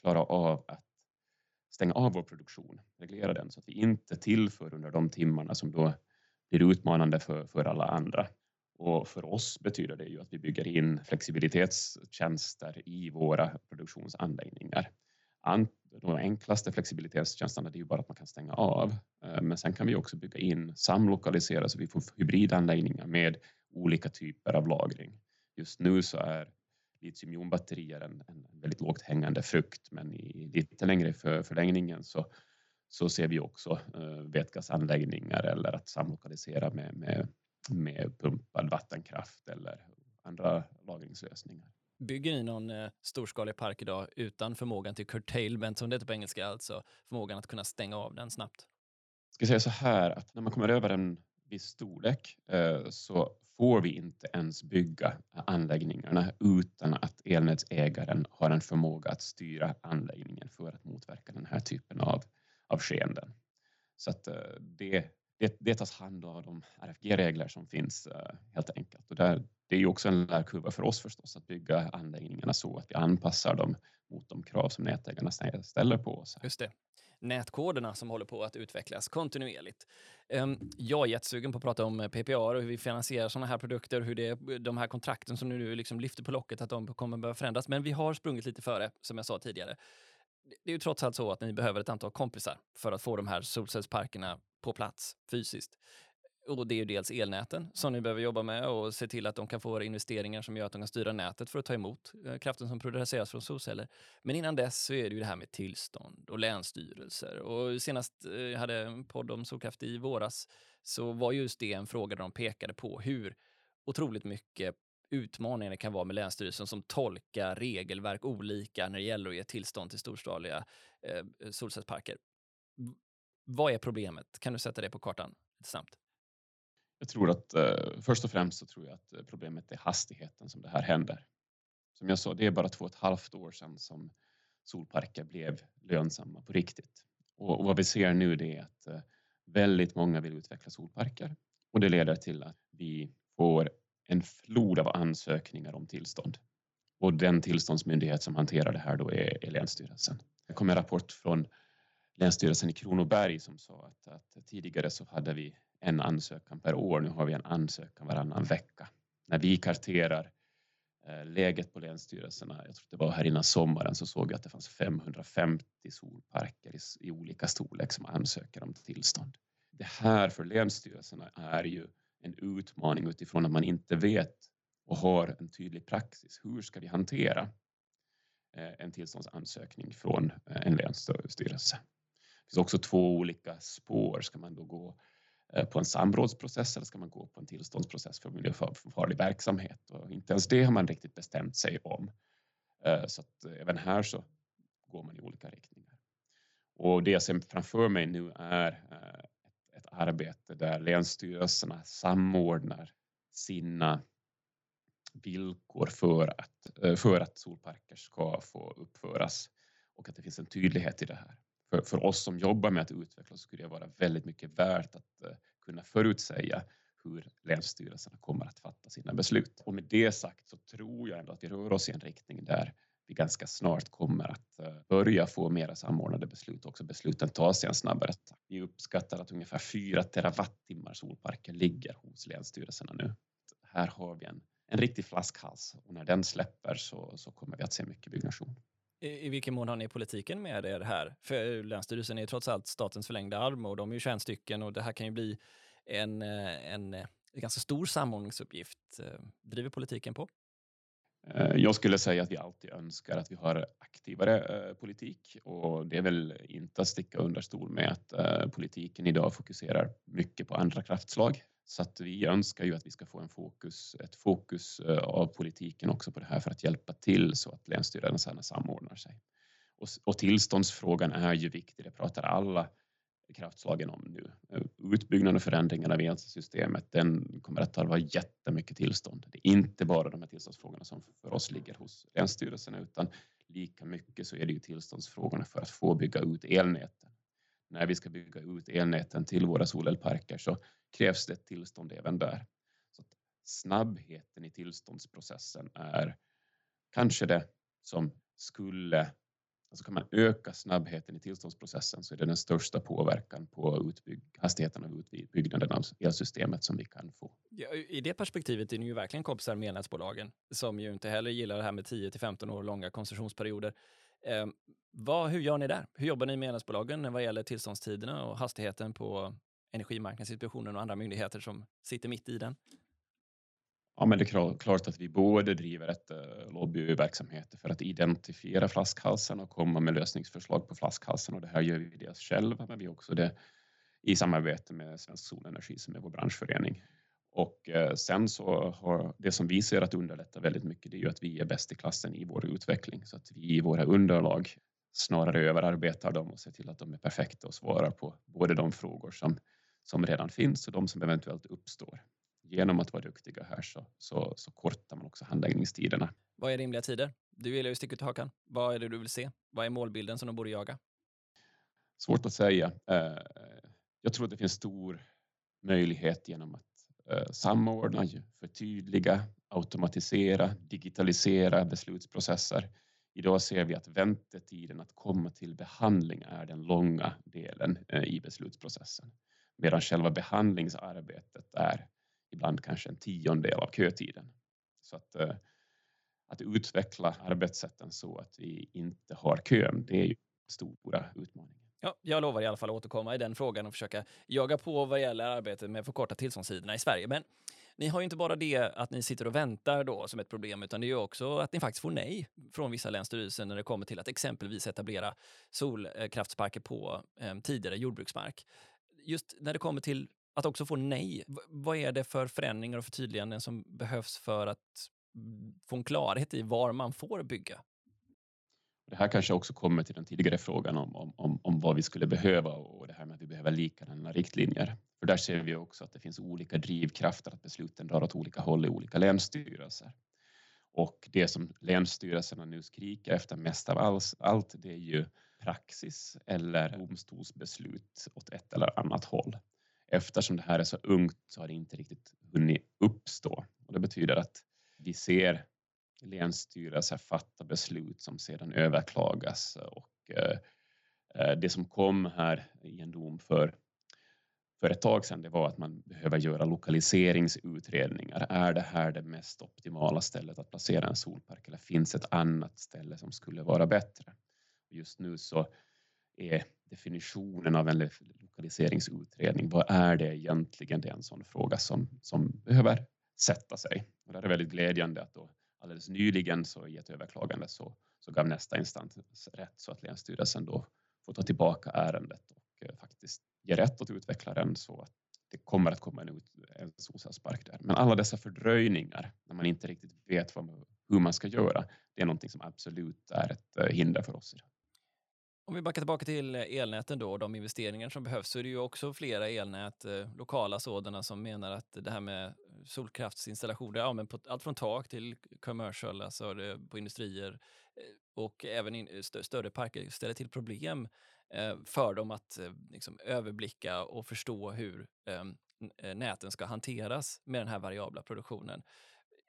klara av att stänga av vår produktion, reglera den så att vi inte tillför under de timmarna som då blir utmanande för, för alla andra. Och för oss betyder det ju att vi bygger in flexibilitetstjänster i våra produktionsanläggningar. De enklaste flexibilitetstjänsterna är ju bara att man kan stänga av. Eh, men sen kan vi också bygga in samlokalisera så vi får hybridanläggningar med olika typer av lagring. Just nu så är litiumjonbatterier en, en väldigt lågt hängande frukt men i lite längre för, förlängningen så, så ser vi också uh, vätgasanläggningar eller att samlokalisera med, med, med pumpad vattenkraft eller andra lagringslösningar. Bygger ni någon eh, storskalig park idag utan förmågan till curtailment, som det heter på engelska, alltså förmågan att kunna stänga av den snabbt? Jag ska säga så här att när man kommer över en viss storlek eh, så får vi inte ens bygga anläggningarna utan att elnätsägaren har en förmåga att styra anläggningen för att motverka den här typen av, av skeenden. Så att eh, det, det, det tas hand av de RFG-regler som finns eh, helt enkelt. Och där, det är ju också en lärkurva för oss förstås att bygga anläggningarna så att vi anpassar dem mot de krav som nätägarna ställer på oss. Just det nätkoderna som håller på att utvecklas kontinuerligt. Ehm, jag är jättesugen på att prata om eh, PPA och hur vi finansierar sådana här produkter, hur det, de här kontrakten som nu liksom lyfter på locket, att de kommer behöva förändras. Men vi har sprungit lite före, som jag sa tidigare. Det är ju trots allt så att ni behöver ett antal kompisar för att få de här solcellsparkerna på plats fysiskt. Och det är ju dels elnäten som ni behöver jobba med och se till att de kan få investeringar som gör att de kan styra nätet för att ta emot eh, kraften som produceras från solceller. Men innan dess så är det ju det här med tillstånd och länsstyrelser. Och senast eh, jag hade en podd om solkraft i våras så var just det en fråga där de pekade på hur otroligt mycket utmaningar det kan vara med Länsstyrelsen som tolkar regelverk olika när det gäller att ge tillstånd till storskaliga eh, solcellsparker. Vad är problemet? Kan du sätta det på kartan lite snabbt? Jag tror att eh, först och främst så tror jag att eh, problemet är hastigheten som det här händer. Som jag sa, det är bara två och ett halvt år sedan som solparker blev lönsamma på riktigt. Och, och vad vi ser nu det är att eh, väldigt många vill utveckla solparker och det leder till att vi får en flod av ansökningar om tillstånd. Och den tillståndsmyndighet som hanterar det här då är, är Länsstyrelsen. Det kom en rapport från Länsstyrelsen i Kronoberg som sa att, att tidigare så hade vi en ansökan per år. Nu har vi en ansökan varannan vecka. När vi karterar eh, läget på länsstyrelserna, jag tror det var här innan sommaren, så såg jag att det fanns 550 solparker i, i olika storlek som ansöker om tillstånd. Det här för länsstyrelserna är ju en utmaning utifrån att man inte vet och har en tydlig praxis. Hur ska vi hantera eh, en tillståndsansökning från eh, en länsstyrelse? Det finns också två olika spår. Ska man då gå Eh, på en samrådsprocess eller ska man gå på en tillståndsprocess för miljöfarlig verksamhet? Och inte ens det har man riktigt bestämt sig om. Eh, så att även här så går man i olika riktningar. Och det jag ser framför mig nu är eh, ett arbete där länsstyrelserna samordnar sina villkor för att, för att solparker ska få uppföras och att det finns en tydlighet i det här. För, för oss som jobbar med att utveckla skulle det vara väldigt mycket värt att eh, kunna förutsäga hur länsstyrelserna kommer att fatta sina beslut. Och med det sagt så tror jag ändå att vi rör oss i en riktning där vi ganska snart kommer att eh, börja få mera samordnade beslut. Också besluten tas i en snabbare takt. Vi uppskattar att ungefär 4 terawattimmar solparker ligger hos länsstyrelserna nu. Här har vi en en riktig flaskhals och när den släpper så, så kommer vi att se mycket byggnation. I, I vilken mån har ni politiken med er här? För Länsstyrelsen är trots allt statens förlängda arm och de är ju 21 stycken och det här kan ju bli en, eh, en, en ganska stor samordningsuppgift. Eh, driver politiken på? Jag skulle säga att vi alltid önskar att vi har aktivare politik och det är väl inte att sticka under stol med att politiken idag fokuserar mycket på andra kraftslag. Så att vi önskar ju att vi ska få en fokus, ett fokus eh, av politiken också på det här för att hjälpa till så att länsstyrelserna samordnar sig. Och, och tillståndsfrågan är ju viktig, det pratar alla kraftslagen om nu. Eh, utbyggnaden och förändringen av elsystemet, den kommer att tarva jättemycket tillstånd. Det är inte bara de här tillståndsfrågorna som för oss ligger hos länsstyrelserna, utan lika mycket så är det ju tillståndsfrågorna för att få bygga ut elnäten. När vi ska bygga ut elnäten till våra solelparker så krävs det ett tillstånd även där. Så snabbheten i tillståndsprocessen är kanske det som skulle Alltså kan man öka snabbheten i tillståndsprocessen så är det den största påverkan på utbygg, hastigheten av utbyggnaden av elsystemet som vi kan få. Ja, I det perspektivet är ni ju verkligen kompisar med elnätsbolagen som ju inte heller gillar det här med 10 till 15 år långa koncessionsperioder. Eh, vad, hur gör ni där? Hur jobbar ni med elnätsbolagen vad gäller tillståndstiderna och hastigheten på Energimarknadsinspektionen och andra myndigheter som sitter mitt i den? Ja, men det är klart att vi både driver ett eh, lobbyverksamhet för att identifiera flaskhalsen och komma med lösningsförslag på flaskhalsen och det här gör vi dels själva, men vi också det i samarbete med Svensk Solenergi som är vår branschförening. Och eh, sen så har det som vi ser att underlätta väldigt mycket, det är ju att vi är bäst i klassen i vår utveckling så att vi i våra underlag snarare överarbetar dem och ser till att de är perfekta och svarar på både de frågor som som redan finns och de som eventuellt uppstår. Genom att vara duktiga här så, så, så kortar man också handläggningstiderna. Vad är rimliga tider? Du gillar ju stick ut hakan. Vad är det du vill se? Vad är målbilden som de borde jaga? Svårt att säga. Eh, jag tror att det finns stor möjlighet genom att Eh, samordna, förtydliga, automatisera, digitalisera beslutsprocesser. Idag ser vi att väntetiden att komma till behandling är den långa delen eh, i beslutsprocessen medan själva behandlingsarbetet är ibland kanske en tiondel av kötiden. Så att, eh, att utveckla arbetssätten så att vi inte har kön, det är ju stora utmaningar. Ja, jag lovar i alla fall att återkomma i den frågan och försöka jaga på vad gäller arbetet med att förkorta tillståndstiderna i Sverige. Men ni har ju inte bara det att ni sitter och väntar då som ett problem, utan det är ju också att ni faktiskt får nej från vissa länsstyrelser när det kommer till att exempelvis etablera solkraftsparker på eh, tidigare jordbruksmark just när det kommer till att också få nej, vad är det för förändringar och förtydliganden som behövs för att mm, få en klarhet i var man får bygga? Det här kanske också kommer till den tidigare frågan om, om, om, om vad vi skulle behöva och det här med att vi behöver likadana riktlinjer. För där ser vi också att det finns olika drivkrafter, att besluten drar åt olika håll i olika länsstyrelser. Och det som länsstyrelserna nu skriker efter mest av allt, det är ju praxis eller domstolsbeslut åt ett eller annat håll. Eftersom det här är så ungt så har det inte riktigt hunnit uppstå. Och det betyder att vi ser länsstyrelser fatta beslut som sedan överklagas och eh, eh, Det som kom här i en dom för för ett tag sedan, det var att man behöver göra lokaliseringsutredningar. Är det här det mest optimala stället att placera en solpark eller finns ett annat ställe som skulle vara bättre? Just nu så är definitionen av en lokaliseringsutredning, vad är det egentligen? Det är en sån fråga som, som behöver sätta sig. Och det är väldigt glädjande att då alldeles nyligen så i ett överklagande så, så gav nästa instans rätt så att Länsstyrelsen då får ta tillbaka ärendet och eh, faktiskt ge rätt åt utvecklaren så att det kommer att komma en, en solcellspark där. Men alla dessa fördröjningar när man inte riktigt vet vad, hur man ska göra, det är någonting som absolut är ett eh, hinder för oss idag. Om vi backar tillbaka till eh, elnäten då och de investeringar som behövs så är det ju också flera elnät, eh, lokala sådana, som menar att det här med solkraftsinstallationer, ja, men på, allt från tak till commercial, alltså eh, på industrier eh, och även in, eh, st större parker ställer till problem eh, för dem att eh, liksom, överblicka och förstå hur ehm, eh, näten ska hanteras med den här variabla produktionen.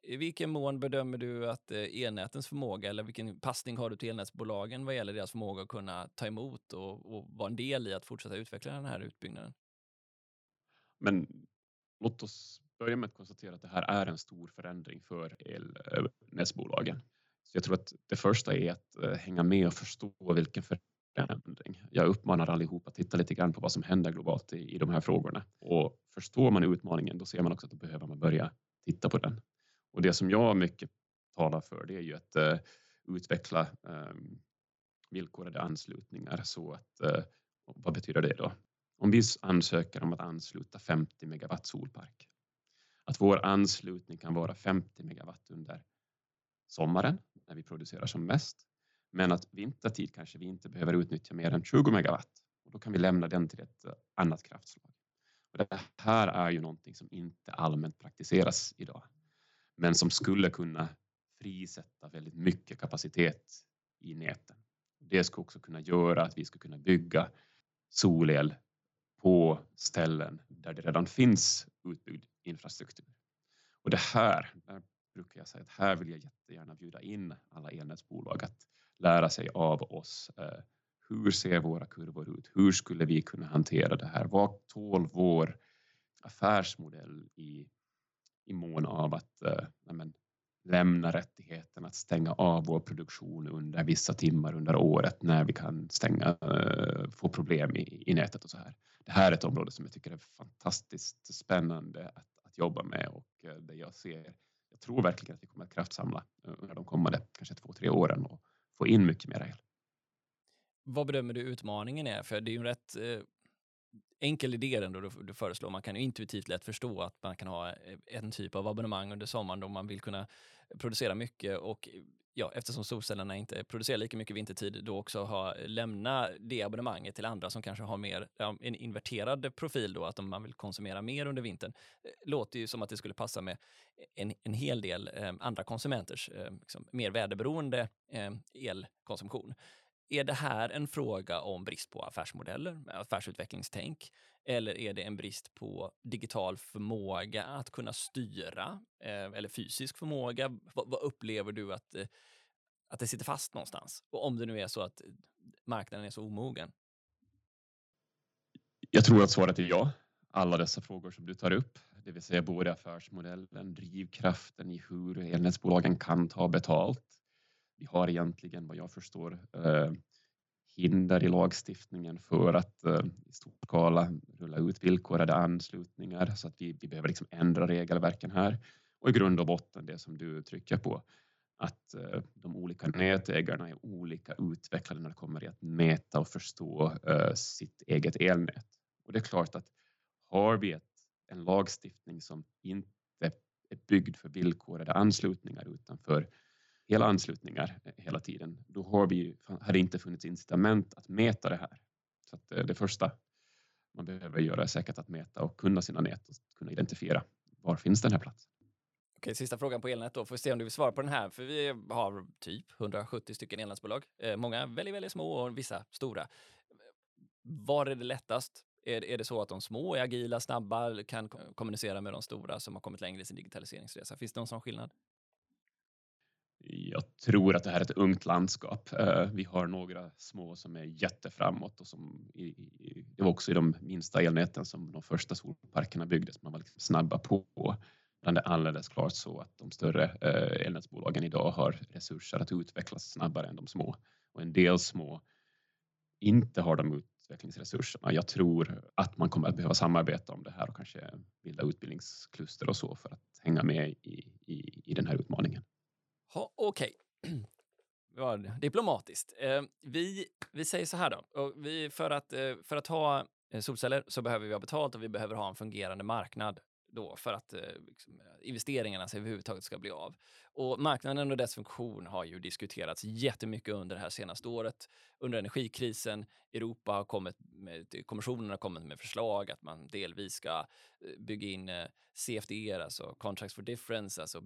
I vilken mån bedömer du att elnätens förmåga eller vilken passning har du till elnätsbolagen vad gäller deras förmåga att kunna ta emot och, och vara en del i att fortsätta utveckla den här utbyggnaden? Men låt oss börja med att konstatera att det här är en stor förändring för elnätsbolagen. Så jag tror att det första är att eh, hänga med och förstå vilken förändring. Jag uppmanar allihopa att titta lite grann på vad som händer globalt i, i de här frågorna. Och förstår man utmaningen, då ser man också att då behöver man börja titta på den. Och det som jag mycket talar för, det är ju att uh, utveckla um, villkorade anslutningar så att, uh, vad betyder det då? Om vi ansöker om att ansluta 50 megawatt solpark, att vår anslutning kan vara 50 megawatt under sommaren när vi producerar som mest, men att vintertid kanske vi inte behöver utnyttja mer än 20 megawatt och då kan vi lämna den till ett annat kraftslag. Och det här är ju någonting som inte allmänt praktiseras idag men som skulle kunna frisätta väldigt mycket kapacitet i näten. Det skulle också kunna göra att vi skulle kunna bygga solel på ställen där det redan finns utbyggd infrastruktur. Och det här, där brukar jag säga att här vill jag jättegärna bjuda in alla elnätsbolag att lära sig av oss. Eh, hur ser våra kurvor ut? Hur skulle vi kunna hantera det här? Vad tål vår affärsmodell i i mån av att eh, lämna rättigheten att stänga av vår produktion under vissa timmar under året när vi kan stänga, eh, få problem i, i nätet och så här. Det här är ett område som jag tycker är fantastiskt spännande att, att jobba med och eh, det jag ser, jag tror verkligen att vi kommer att kraftsamla eh, under de kommande kanske två, tre åren och få in mycket mer el. Vad bedömer du utmaningen är? För det är ju en rätt enkel idé ändå du, du föreslår. Man kan ju intuitivt lätt förstå att man kan ha eh, en typ av abonnemang under sommaren då man vill kunna producera mycket och ja, eftersom solcellerna inte producerar lika mycket vintertid, då också ha, lämna det abonnemanget till andra som kanske har mer, ja, en inverterad profil då, att om man vill konsumera mer under vintern. Eh, låter ju som att det skulle passa med en, en hel del eh, andra konsumenters eh, liksom, mer väderberoende eh, elkonsumtion. Är det här en fråga om brist på affärsmodeller, affärsutvecklingstänk? Eller är det en brist på digital förmåga att kunna styra? Eh, eller fysisk förmåga? Vad, vad upplever du att, eh, att det sitter fast någonstans? Och om det nu är så att eh, marknaden är så omogen? Jag tror att svaret är ja. Alla dessa frågor som du tar upp, det vill säga både affärsmodellen, drivkraften i hur elnätsbolagen kan ta betalt, vi har egentligen vad jag förstår eh, hinder i lagstiftningen för att eh, i stor skala rulla ut villkorade anslutningar så att vi, vi behöver liksom ändra regelverken här. Och i grund och botten det som du trycker på att eh, de olika nätägarna är olika utvecklade när det kommer till att mäta och förstå eh, sitt eget elnät. Och det är klart att har vi ett, en lagstiftning som inte är byggd för villkorade anslutningar utan för hela anslutningar eh, hela tiden, då har, vi, har det inte funnits incitament att mäta det här. Så att eh, det första man behöver göra är säkert att mäta och kunna sina nät och kunna identifiera var finns den här platsen. Okej, sista frågan på elnät då. Får vi se om du vill svara på den här. För vi har typ 170 stycken elnätsbolag. Eh, många väldigt, väldigt små och vissa stora. Var är det lättast? Är, är det så att de små är agila, snabba, kan kommunicera med de stora som har kommit längre i sin digitaliseringsresa? Finns det någon sån skillnad? Jag tror att det här är ett ungt landskap. Eh, vi har några små som är jätteframåt och som i, det var också i de minsta elnäten som de första solparkerna byggdes. Man var liksom snabba på. Men det är alldeles klart så att de större eh, elnätsbolagen idag har resurser att utvecklas snabbare än de små och en del små inte har de utvecklingsresurserna. Jag tror att man kommer att behöva samarbeta om det här och kanske bilda utbildningskluster och så för att hänga med i, i, i den här utmaningen. Okej. Okay. Ja, diplomatiskt. Eh, vi, vi säger så här då. Vi, för, att, eh, för att ha eh, solceller så behöver vi ha betalt och vi behöver ha en fungerande marknad då för att eh, liksom, eh, investeringarna överhuvudtaget ska bli av. Och marknaden och dess funktion har ju diskuterats jättemycket under det här senaste året. Under energikrisen, Europa har kommit med, eh, kommissionen har kommit med förslag att man delvis ska bygga in CFD, alltså Contracts for Difference, alltså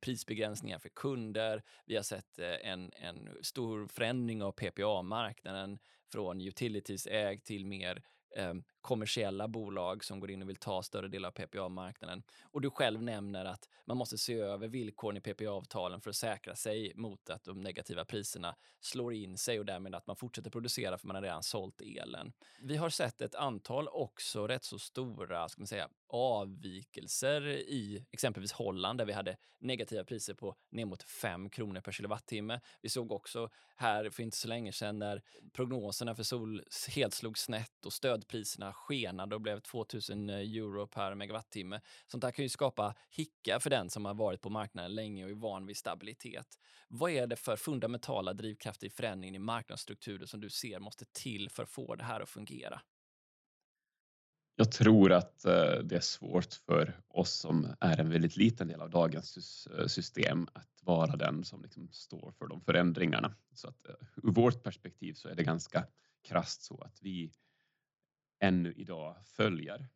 prisbegränsningar för kunder. Vi har sett eh, en, en stor förändring av PPA-marknaden från utilities-ägd till mer eh, kommersiella bolag som går in och vill ta större del av PPA-marknaden. Och du själv nämner att man måste se över villkoren i PPA-avtalen för att säkra sig mot att de negativa priserna slår in sig och därmed att man fortsätter producera för man har redan sålt elen. Vi har sett ett antal också rätt så stora ska man säga, avvikelser i exempelvis Holland där vi hade negativa priser på ner mot 5 kronor per kilowattimme. Vi såg också här för inte så länge sedan när prognoserna för sol helt slog snett och stödpriserna skenade och blev 2000 eh, euro per megawattimme. Sånt där kan ju skapa hicka för den som har varit på marknaden länge och är van vid stabilitet. Vad är det för fundamentala drivkrafter i förändringen i marknadsstrukturer som du ser måste till för att få det här att fungera? Jag tror att eh, det är svårt för oss som är en väldigt liten del av dagens eh, system att vara den som liksom står för de förändringarna. Så att ur vårt perspektiv så är det ganska krast så att vi ännu idag följer.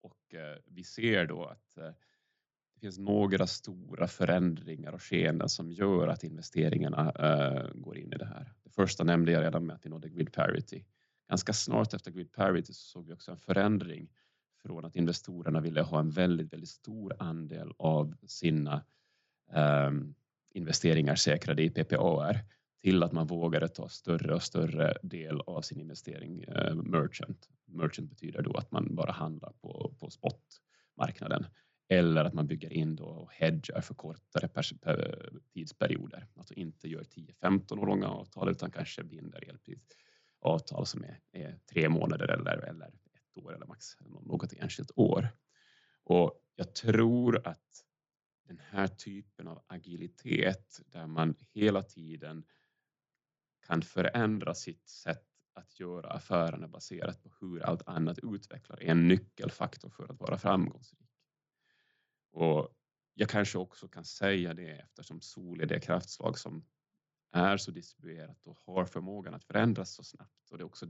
Och eh, vi ser då att eh, det finns några stora förändringar och skeenden som gör att investeringarna eh, går in i det här. Det första nämnde jag redan med att vi nådde grid parity ganska snart efter grid parity så såg vi också en förändring från att investerarna ville ha en väldigt, väldigt stor andel av sina ehm, investeringar säkrade i PPAR till att man vågade ta större och större del av sin investering eh, merchant. Merchant betyder då att man bara handlar på, på spotmarknaden eller att man bygger in då och hedgar för kortare tidsperioder. Alltså inte gör 10-15 år långa avtal utan kanske binder elpris avtal som är, är tre månader eller, eller ett år eller max något enskilt år. Och jag tror att den här typen av agilitet där man hela tiden kan förändra sitt sätt att göra affärerna baserat på hur allt annat utvecklar är en nyckelfaktor för att vara framgångsrik. Och jag kanske också kan säga det eftersom sol är det kraftslag som är så distribuerat och har förmågan att förändras så snabbt. Och det, är också,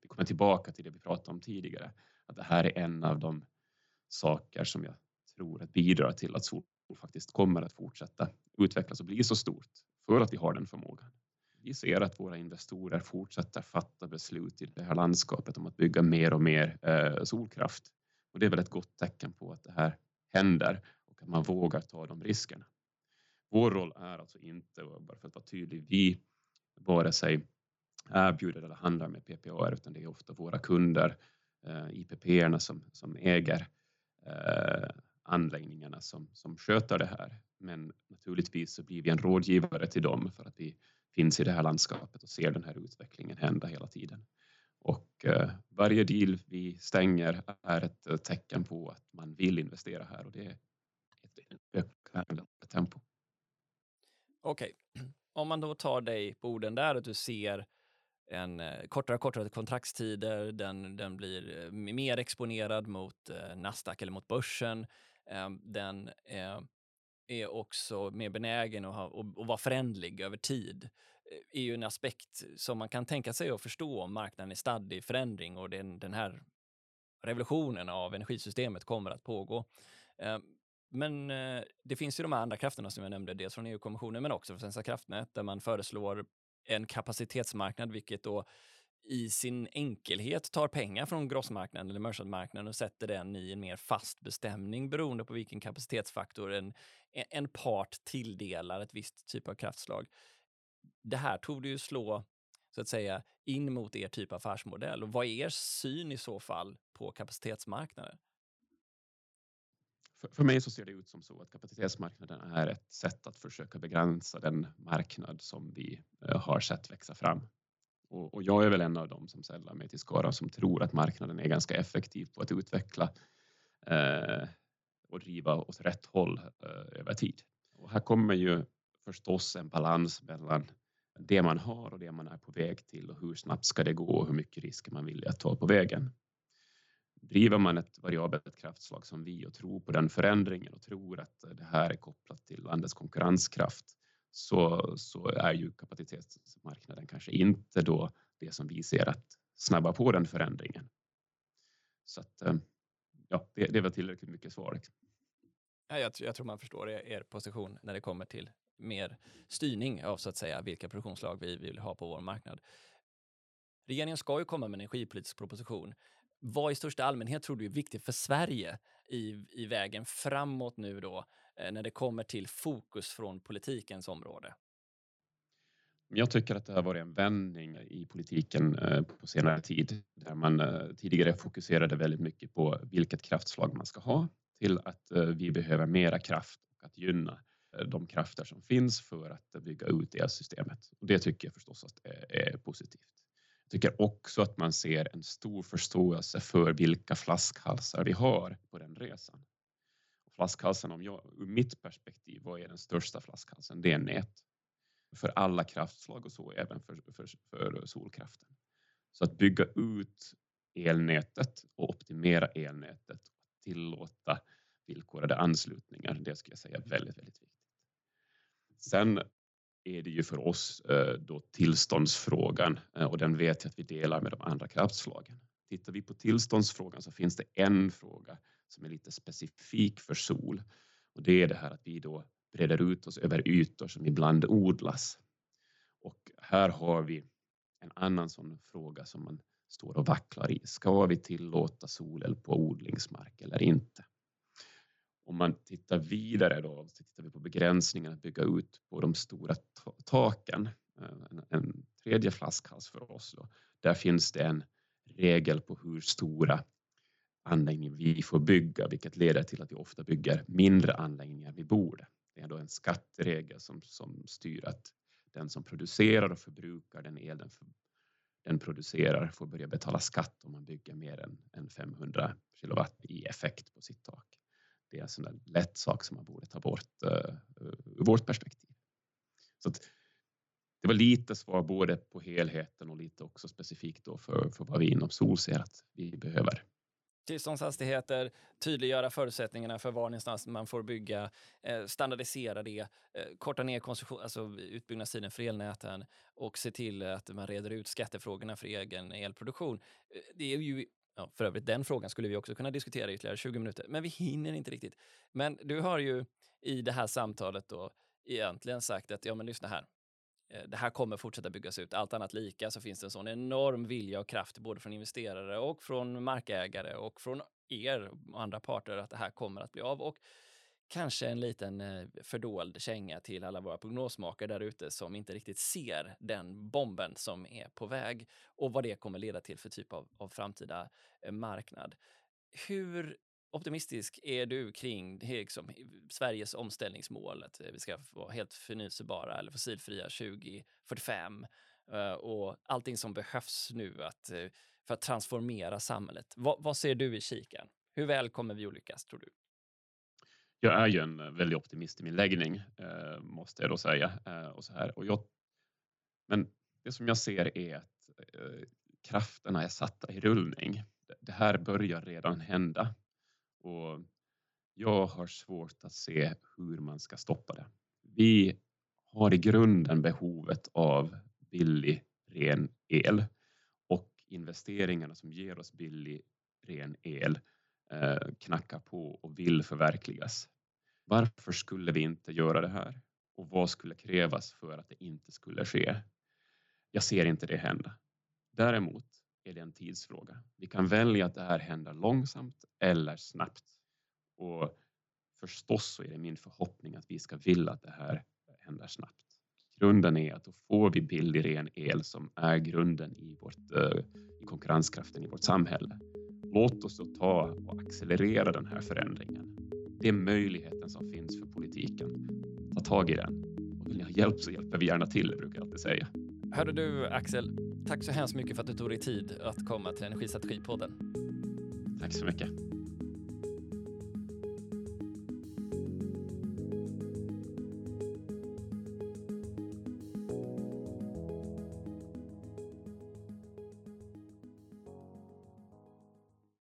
det kommer tillbaka till det vi pratade om tidigare, att det här är en av de saker som jag tror att bidrar till att sol faktiskt kommer att fortsätta utvecklas och bli så stort för att vi har den förmågan. Vi ser att våra investerare fortsätter fatta beslut i det här landskapet om att bygga mer och mer eh, solkraft. Och det är väl ett gott tecken på att det här händer och att man vågar ta de riskerna. Vår roll är alltså inte, bara för att vara tydlig, vi vare sig erbjuder eller handlar med PPA utan det är ofta våra kunder, eh, IPP-erna som, som äger eh, anläggningarna som, som sköter det här. Men naturligtvis så blir vi en rådgivare till dem för att vi finns i det här landskapet och ser den här utvecklingen hända hela tiden. Och eh, varje deal vi stänger är ett eh, tecken på att man vill investera här och det är ett ökande tempo. Okej, okay. om man då tar dig på orden där och du ser en eh, kortare och kortare kontraktstider, den, den blir eh, mer exponerad mot Nasdaq eller mot börsen. Eh, den eh, är också mer benägen att, ha, att, att vara förändlig över tid eh, är ju en aspekt som man kan tänka sig att förstå om marknaden är stadd i förändring och den, den här revolutionen av energisystemet kommer att pågå. Ehm, men eh, det finns ju de andra krafterna som jag nämnde, dels från EU-kommissionen men också från Svenska kraftnät där man föreslår en kapacitetsmarknad, vilket då i sin enkelhet tar pengar från grossmarknaden eller merchantmarknaden och sätter den i en mer fast bestämning beroende på vilken kapacitetsfaktor en, en part tilldelar ett visst typ av kraftslag. Det här tog det ju slå så att säga in mot er typ av affärsmodell. Och vad är er syn i så fall på kapacitetsmarknaden? För, för mig så ser det ut som så att kapacitetsmarknaden är ett sätt att försöka begränsa den marknad som vi eh, har sett växa fram. Och, och jag är väl en av dem som sällar mig till skara som tror att marknaden är ganska effektiv på att utveckla eh, och driva åt rätt håll eh, över tid. Och här kommer ju förstås en balans mellan det man har och det man är på väg till och hur snabbt ska det gå och hur mycket risker man vill att ta på vägen. Driver man ett variabelt kraftslag som vi och tror på den förändringen och tror att det här är kopplat till landets konkurrenskraft så, så är ju kapacitetsmarknaden kanske inte då det som vi ser att snabba på den förändringen. Så att, eh, ja, det, det var tillräckligt mycket svar. Ja, jag, jag tror man förstår er position när det kommer till mer styrning av så att säga vilka produktionsslag vi vill ha på vår marknad. Regeringen ska ju komma med en energipolitisk proposition. Vad i största allmänhet tror du är viktigt för Sverige i, i vägen framåt nu då eh, Eh, när det kommer till fokus från politikens område? Jag tycker att det har varit en vändning i politiken eh, på senare tid där man eh, tidigare fokuserade väldigt mycket på vilket kraftslag man ska ha till att vi behöver mera kraft och att gynna de krafter som finns för att bygga ut elsystemet. Och det tycker jag förstås att är positivt. Jag tycker också att man ser en stor förståelse för vilka flaskhalsar vi har på den resan. Flaskhalsen, om jag, ur mitt perspektiv, vad är den största flaskhalsen? Det är nät. För alla kraftslag och så även för, för, för solkraften. Så att bygga ut elnätet och optimera elnätet och tillåta villkorade anslutningar, det skulle jag säga är väldigt, väldigt viktigt. Sen är det ju för oss eh, då tillståndsfrågan eh, och den vet jag att vi delar med de andra kraftslagen. Tittar vi på tillståndsfrågan så finns det en fråga som är lite specifik för sol och det är det här att vi då breder ut oss över ytor som ibland odlas. Och här har vi en annan sån fråga som man står och vacklar i. Ska vi tillåta solel på odlingsmark eller inte? Om man tittar vidare då, så tittar vi på begränsningen att bygga ut på de stora taken. Eh, en, en tredje flaskhals för oss då. Där finns det en regel på hur stora anläggning vi får bygga, vilket leder till att vi ofta bygger mindre anläggningar vid borde. Det är då en skatteregel som, som styr att den som producerar och förbrukar den el den, för, den producerar får börja betala skatt om man bygger mer än, än 500 kilowatt i effekt på sitt tak det är en sån lätt sak som man borde ta bort uh, ur vårt perspektiv. Så att, det var lite svar både på helheten och lite också specifikt då för, för vad vi inom SOL ser att vi behöver. Tillståndshastigheter, tydliggöra förutsättningarna för var någonstans man får bygga, eh, standardisera det, eh, korta ner alltså utbyggnadstiden för elnäten och se till att man reder ut skattefrågorna för egen elproduktion. Eh, det är ju Ja, för övrigt, den frågan skulle vi också kunna diskutera i ytterligare 20 minuter, men vi hinner inte riktigt. Men du har ju i det här samtalet då egentligen sagt att, ja men lyssna här, Eh, det här kommer fortsätta byggas ut. Allt annat lika så finns det en sån enorm vilja och kraft både från investerare och från markägare och från er och andra parter att det här kommer att bli av. Och kanske en liten eh, fördold känga till alla våra prognosmakare där ute som inte riktigt ser den bomben som är på väg och vad det kommer leda till för typ av, av framtida eh, marknad. Hur optimistisk är du kring liksom, Sveriges omställningsmål? Att eh, vi ska vara helt förnyelsebara eller fossilfria 2045 eh, och allting som behövs nu att, eh, för att transformera samhället. Vad, vad ser du i kikan? Hur väl kommer vi att lyckas, tror du? jag är ju en väldig optimist i min läggning, eh, måste jag då säga. Eh, och så här. Och jag, men det som jag ser är att krafterna är satta i rullning. Det här börjar redan hända och jag har svårt att se hur man ska stoppa det. Vi har i grunden behovet av billig, ren el och investeringarna som ger oss billig, ren el eh, knackar på och vill förverkligas. Varför skulle vi inte göra det här? Och vad skulle krävas för att det inte skulle ske? Jag ser inte det hända. Däremot är det en tidsfråga. Vi kan välja att det här händer långsamt eller snabbt. Och förstås så är det min förhoppning att vi ska vilja att det här händer snabbt. Grunden är att då får vi billig ren el som är grunden i, vårt, eh, i konkurrenskraften i vårt samhälle. Låt oss då ta och accelerera den här förändringen. Det är möjligheten som finns för politiken. Ta tag i den. Och vill ni ha hjälp så hjälper vi gärna till, brukar jag alltid säga. Hörde du Axel, tack så hemskt mycket för att du tog dig tid att komma till Energistrategipodden. Tack så mycket.